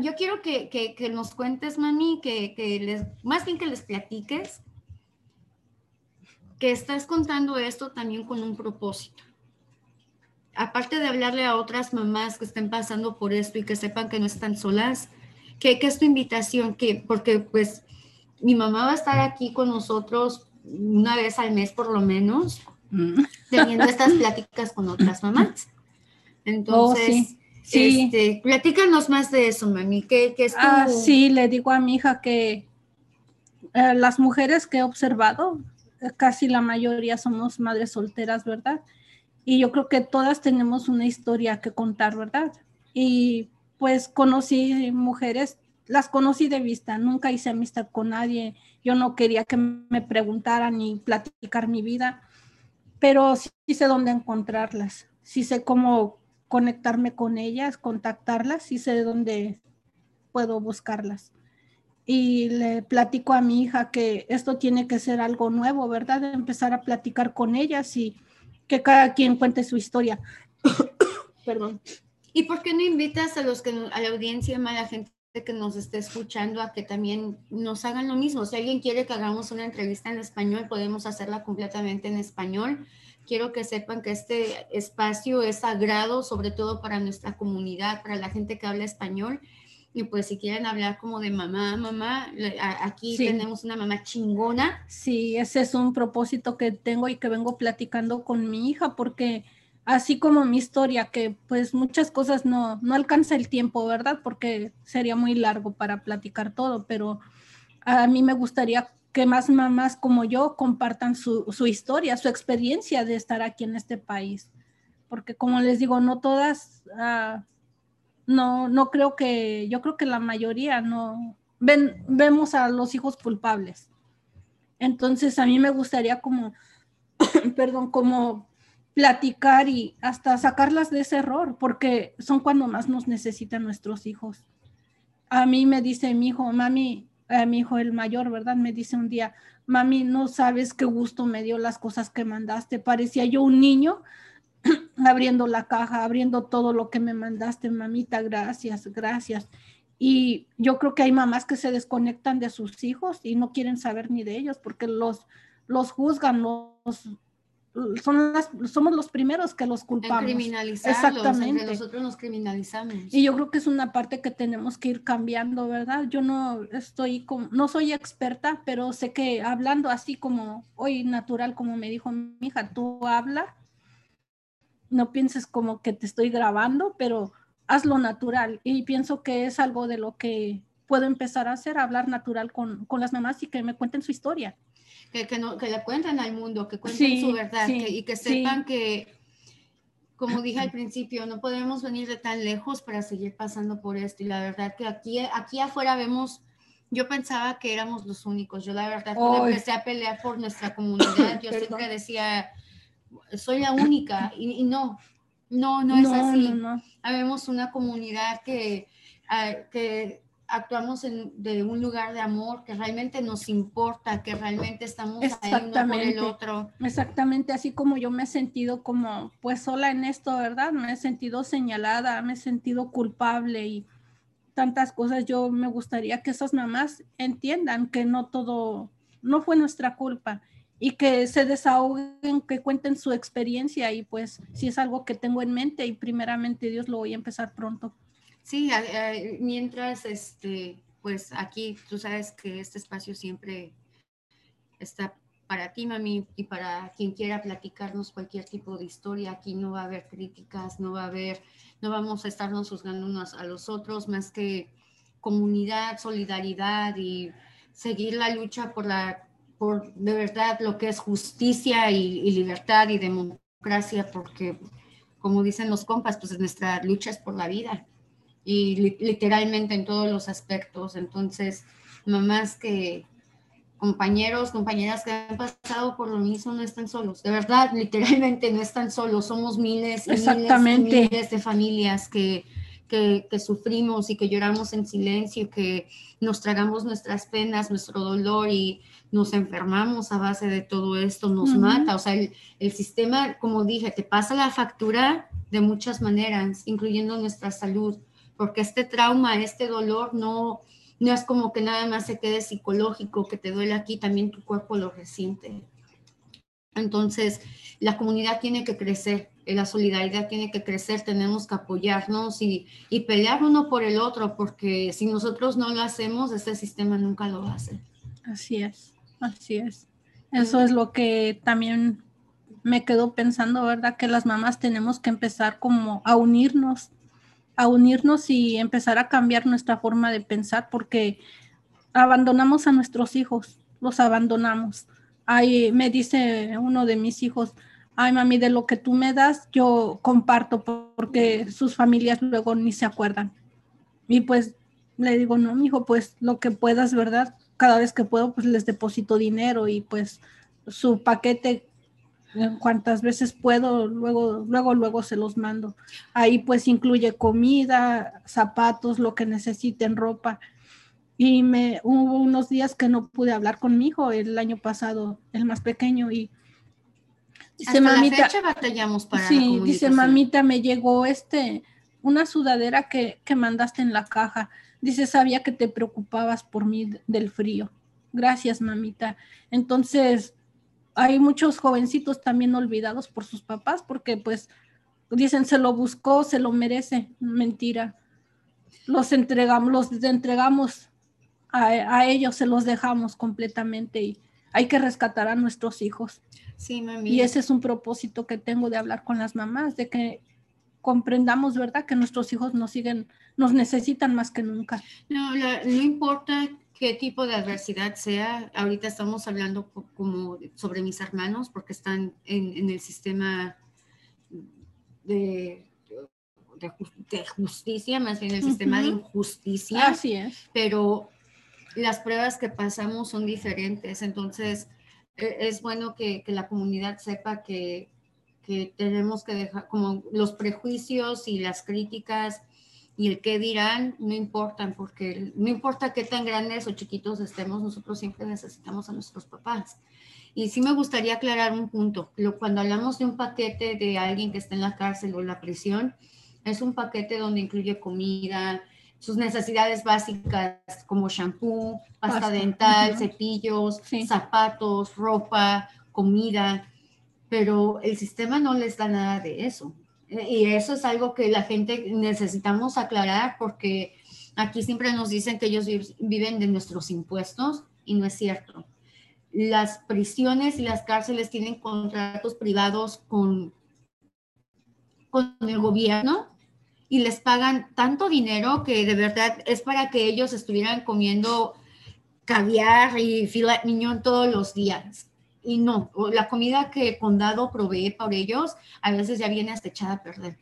yo quiero que, que, nos cuentes, mami, que, que, les, más bien que les platiques, que estás contando esto también con un propósito. Aparte de hablarle a otras mamás que estén pasando por esto y que sepan que no están solas, ¿qué, es tu invitación? Que, porque pues mi mamá va a estar aquí con nosotros una vez al mes por lo menos, mm. teniendo estas pláticas con otras mamás. [LAUGHS] Oh, Entonces, Sí. Este, platícanos más de eso, mami. ¿Qué, es ah, sí, le digo a mi hija que eh, las mujeres que he observado, eh, casi la mayoría somos madres solteras, ¿verdad? Y yo creo que todas tenemos una historia que contar, ¿verdad? Y pues conocí mujeres, las conocí de vista, nunca hice amistad con nadie, yo no quería que me preguntaran ni platicar mi vida, pero sí sé dónde encontrarlas, sí sé cómo conectarme con ellas, contactarlas y sé de dónde puedo buscarlas. Y le platico a mi hija que esto tiene que ser algo nuevo, ¿verdad? De empezar a platicar con ellas y que cada quien cuente su historia. [COUGHS] Perdón. ¿Y por qué no invitas a los que a la audiencia, a la gente que nos esté escuchando a que también nos hagan lo mismo? Si alguien quiere que hagamos una entrevista en español, podemos hacerla completamente en español quiero que sepan que este espacio es sagrado, sobre todo para nuestra comunidad, para la gente que habla español. Y pues si quieren hablar como de mamá, mamá, aquí tenemos una mamá chingona. Sí, ese es un propósito que tengo y que vengo platicando con mi hija, porque así como mi historia, que pues muchas cosas no, no alcanza el tiempo, ¿verdad? Porque sería muy largo para platicar todo, pero a mí me gustaría que más mamás como yo compartan su, historia, su experiencia de estar aquí en este país. Porque como les digo, no todas, ah, no, no creo que, yo creo que la mayoría no, ven, vemos a los hijos culpables. Entonces a mí me gustaría como, [COUGHS] perdón, como platicar y hasta sacarlas de ese error, porque son cuando más nos necesitan nuestros hijos. A mí me dice mi hijo, mami, mi hijo el mayor, ¿verdad? Me dice un día, mami, no sabes qué gusto me dio las cosas que mandaste. Parecía yo un niño [CLEARS THROAT] abriendo la caja, abriendo todo lo que me mandaste, mamita, gracias, gracias. Y yo creo que hay mamás que se desconectan de sus hijos y no quieren saber ni de ellos porque los, los juzgan, los, son las, somos los primeros que los culpamos. Exactamente. nosotros nos criminalizamos. Y yo creo que es una parte que tenemos que ir cambiando, ¿verdad? Yo no estoy, como, no soy experta, pero sé que hablando así como hoy natural, como me dijo mi hija, tú habla, no pienses como que te estoy grabando, pero hazlo natural. Y pienso que es algo de lo que puedo empezar a hacer, hablar natural con, con las mamás y que me cuenten su historia que, que, no, que le cuenten al mundo, que cuenten su verdad y que sepan que, como dije al [CLEARS THROAT] principio, no podemos venir de tan lejos para seguir pasando por esto. Y la verdad que aquí, aquí afuera vemos, yo pensaba que éramos los únicos. Yo la verdad cuando empecé a pelear por nuestra comunidad, [COUGHS] yo siempre decía, soy la única. Y, no, no, no es así. No, Habemos una comunidad que, ah, que actuamos de un lugar de amor, que realmente nos importa, que realmente estamos ahí uno por el otro. Exactamente, así como yo me he sentido como pues sola en esto, ¿verdad? Me he sentido señalada, me he sentido culpable y tantas cosas. Yo me gustaría que esas mamás entiendan que no todo, no fue nuestra culpa y que se desahoguen, que cuenten su experiencia y pues si es algo que tengo en mente y primeramente Dios lo voy a empezar pronto. Sí, mientras, este, pues aquí tú sabes que este espacio siempre está para ti, mami, y para quien quiera platicarnos cualquier tipo de historia. Aquí no va a haber críticas, no va a haber, no vamos a estarnos juzgando unos a los otros, más que comunidad, solidaridad y seguir la lucha por la, por de verdad lo que es justicia y, y libertad y democracia, porque como dicen los compas, pues nuestra lucha es por la vida y literalmente en todos los aspectos. Entonces, mamás que, compañeros, compañeras que han pasado por lo mismo no están solos. De verdad, [LAUGHS] literalmente no están solos. Somos miles y miles, de familias que, que, que, sufrimos y que lloramos en silencio, que nos tragamos nuestras penas, nuestro dolor y nos enfermamos a base de todo esto, nos mata. O sea, el, el, sistema, como dije, te pasa la factura de muchas maneras, incluyendo nuestra salud porque este trauma, este dolor no, no es como que nada más se quede psicológico, que te duele aquí, también tu cuerpo lo resiente. Entonces, la comunidad tiene que crecer, la solidaridad tiene que crecer, tenemos que apoyarnos y, y pelear uno por el otro, porque si nosotros no lo hacemos, este sistema nunca lo hacer. Así es, así es. Eso es lo que también me quedo pensando, ¿verdad? Que las mamás tenemos que empezar como a unirnos a unirnos y empezar a cambiar nuestra forma de pensar porque abandonamos a nuestros hijos, los abandonamos. Ay, me dice uno de mis hijos, ay mami, de lo que tú me das, yo comparto porque sus familias luego ni se acuerdan. Y pues le digo, no, hijo, pues lo que puedas, ¿verdad? Cada vez que puedo, pues les deposito dinero y pues su paquete cuantas veces puedo, luego, luego, luego se los mando. Ahí pues incluye comida, zapatos, lo que necesiten, ropa. Y me hubo unos días que no pude hablar con mi hijo el año pasado, el más pequeño, y dice mamita, la fecha batallamos para sí, dice mamita, me llegó este una sudadera que, que mandaste en la caja. Dice, sabía que te preocupabas por mí del frío. Gracias, mamita. Entonces, hay muchos jovencitos también olvidados por sus papás porque pues dicen se lo buscó, se lo merece. Mentira. Los entregamos, los entregamos a, ellos, se los dejamos completamente y hay que rescatar a nuestros hijos. Sí, mami. Y ese es un propósito que tengo de hablar con las mamás, de que comprendamos, ¿verdad? Que nuestros hijos nos siguen, nos necesitan más que nunca. No, no importa qué tipo de adversidad sea. Ahorita estamos hablando como sobre mis hermanos porque están en, el sistema de, de, justicia, más bien el sistema de injusticia. Así es. Pero las pruebas que pasamos son diferentes. Entonces, e, es bueno que, que la comunidad sepa que, que tenemos que dejar como los prejuicios y las críticas y el qué dirán no importan, porque no importa qué tan grandes o chiquitos estemos, nosotros siempre necesitamos a nuestros papás. Y sí me gustaría aclarar un punto. Cuando hablamos de un paquete de alguien que está en la cárcel o en la prisión, es un paquete donde incluye comida, sus necesidades básicas como shampoo, pasta, dental, cepillos, zapatos, ropa, comida, pero el sistema no les da nada de eso. Y eso es algo que la gente necesitamos aclarar porque aquí siempre nos dicen que ellos viven de nuestros impuestos y no es cierto. Las prisiones y las cárceles tienen contratos privados con, con el gobierno y les pagan tanto dinero que de verdad es para que ellos estuvieran comiendo caviar y filet mignon todos los días y no, la comida que el condado provee para ellos a veces ya viene hasta echada a perder.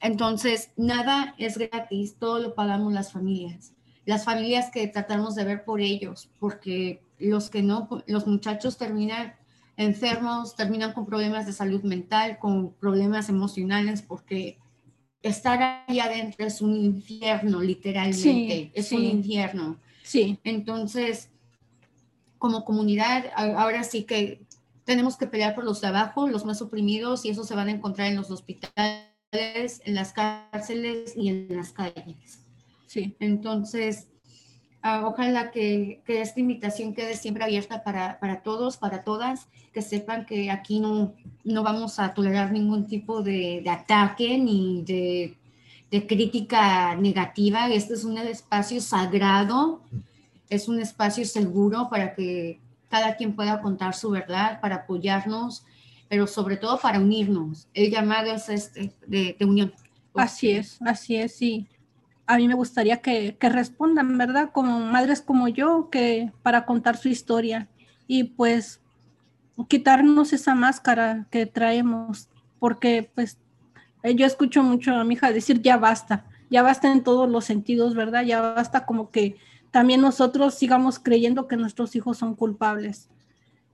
Entonces, nada es gratis, todo lo pagamos las familias. Las familias que tratamos de ver por ellos, porque los que no, los muchachos terminan enfermos, terminan con problemas de salud mental, con problemas emocionales, porque estar ahí adentro es un infierno, literalmente, es un infierno. Sí. Entonces, como comunidad, ahora sí que tenemos que pelear por los de abajo, los más oprimidos, y eso se van a encontrar en los hospitales, en las cárceles y en las calles. Sí. Entonces, ah, ojalá que, que, esta invitación quede siempre abierta para, para, todos, para todas, que sepan que aquí no, no vamos a tolerar ningún tipo de, de ataque ni de, de, crítica negativa. Este es un espacio sagrado es un espacio seguro para que cada quien pueda contar su verdad, para apoyarnos, pero sobre todo para unirnos. El llamado es este, de, unión. Así es, así es, sí. A mí me gustaría que, que, respondan, ¿verdad? Como madres como yo, que para contar su historia y pues quitarnos esa máscara que traemos, porque pues yo escucho mucho a mi hija decir ya basta, ya basta en todos los sentidos, ¿verdad? Ya basta como que también nosotros sigamos creyendo que nuestros hijos son culpables.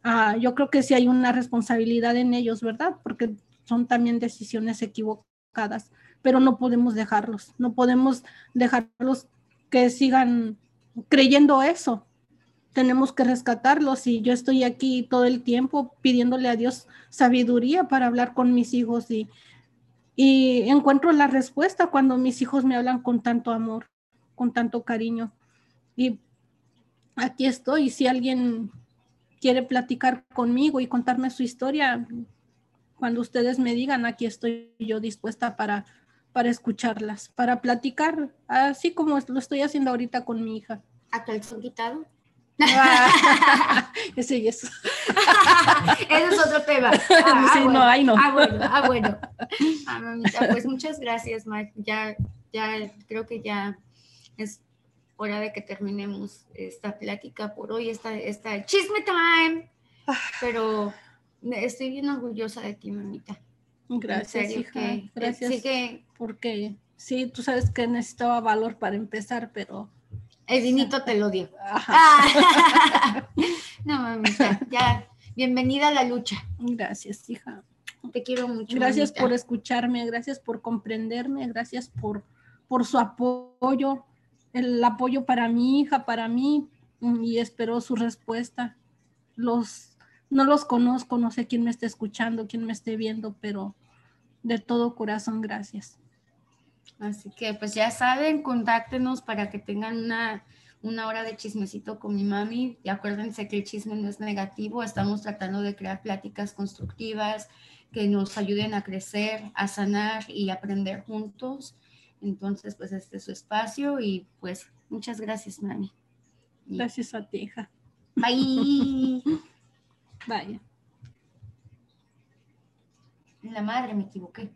Ah, yo creo que sí hay una responsabilidad en ellos, ¿verdad? Porque son también decisiones equivocadas, pero no podemos dejarlos, no podemos dejarlos que sigan creyendo eso. Tenemos que rescatarlos y yo estoy aquí todo el tiempo pidiéndole a Dios sabiduría para hablar con mis hijos y, y encuentro la respuesta cuando mis hijos me hablan con tanto amor, con tanto cariño. Y aquí estoy. Si alguien quiere platicar conmigo y contarme su historia, cuando ustedes me digan, aquí estoy yo dispuesta para, para escucharlas, para platicar, así como lo estoy haciendo ahorita con mi hija. ¿A calzón quitado? [LAUGHS] ese y eso. [LAUGHS] Ese es otro tema. Ah, [LAUGHS] sí, no, ahí no. Ah, bueno, ah, bueno. Ah, mamita, pues muchas gracias, Mike. Ya, ya, creo que ya es hora de que terminemos esta plática por hoy, esta, esta chisme time. Pero estoy bien orgullosa de ti, mamita. Gracias, hija. Gracias. porque sí, tú sabes que necesitaba valor para empezar, pero... El vinito te lo dio. Ah. [LAUGHS] no, mamita, ya bienvenida a la lucha. Gracias, hija. Te quiero mucho. Gracias por escucharme, gracias por comprenderme, gracias por, por su apoyo, el apoyo para mi hija, para mí, y espero su respuesta. Los, no los conozco, no sé quién me está escuchando, quién me esté viendo, pero de todo corazón, gracias. Así que pues ya saben, contáctenos para que tengan una, una hora de chismecito con mi mami. Y acuérdense que el chisme no es negativo, estamos tratando de crear pláticas constructivas que nos ayuden a crecer, a sanar y aprender juntos. Entonces, pues este es su espacio y pues muchas gracias, mami. Gracias a ti, hija. Bye. [LAUGHS] Vaya. La madre, me equivoqué.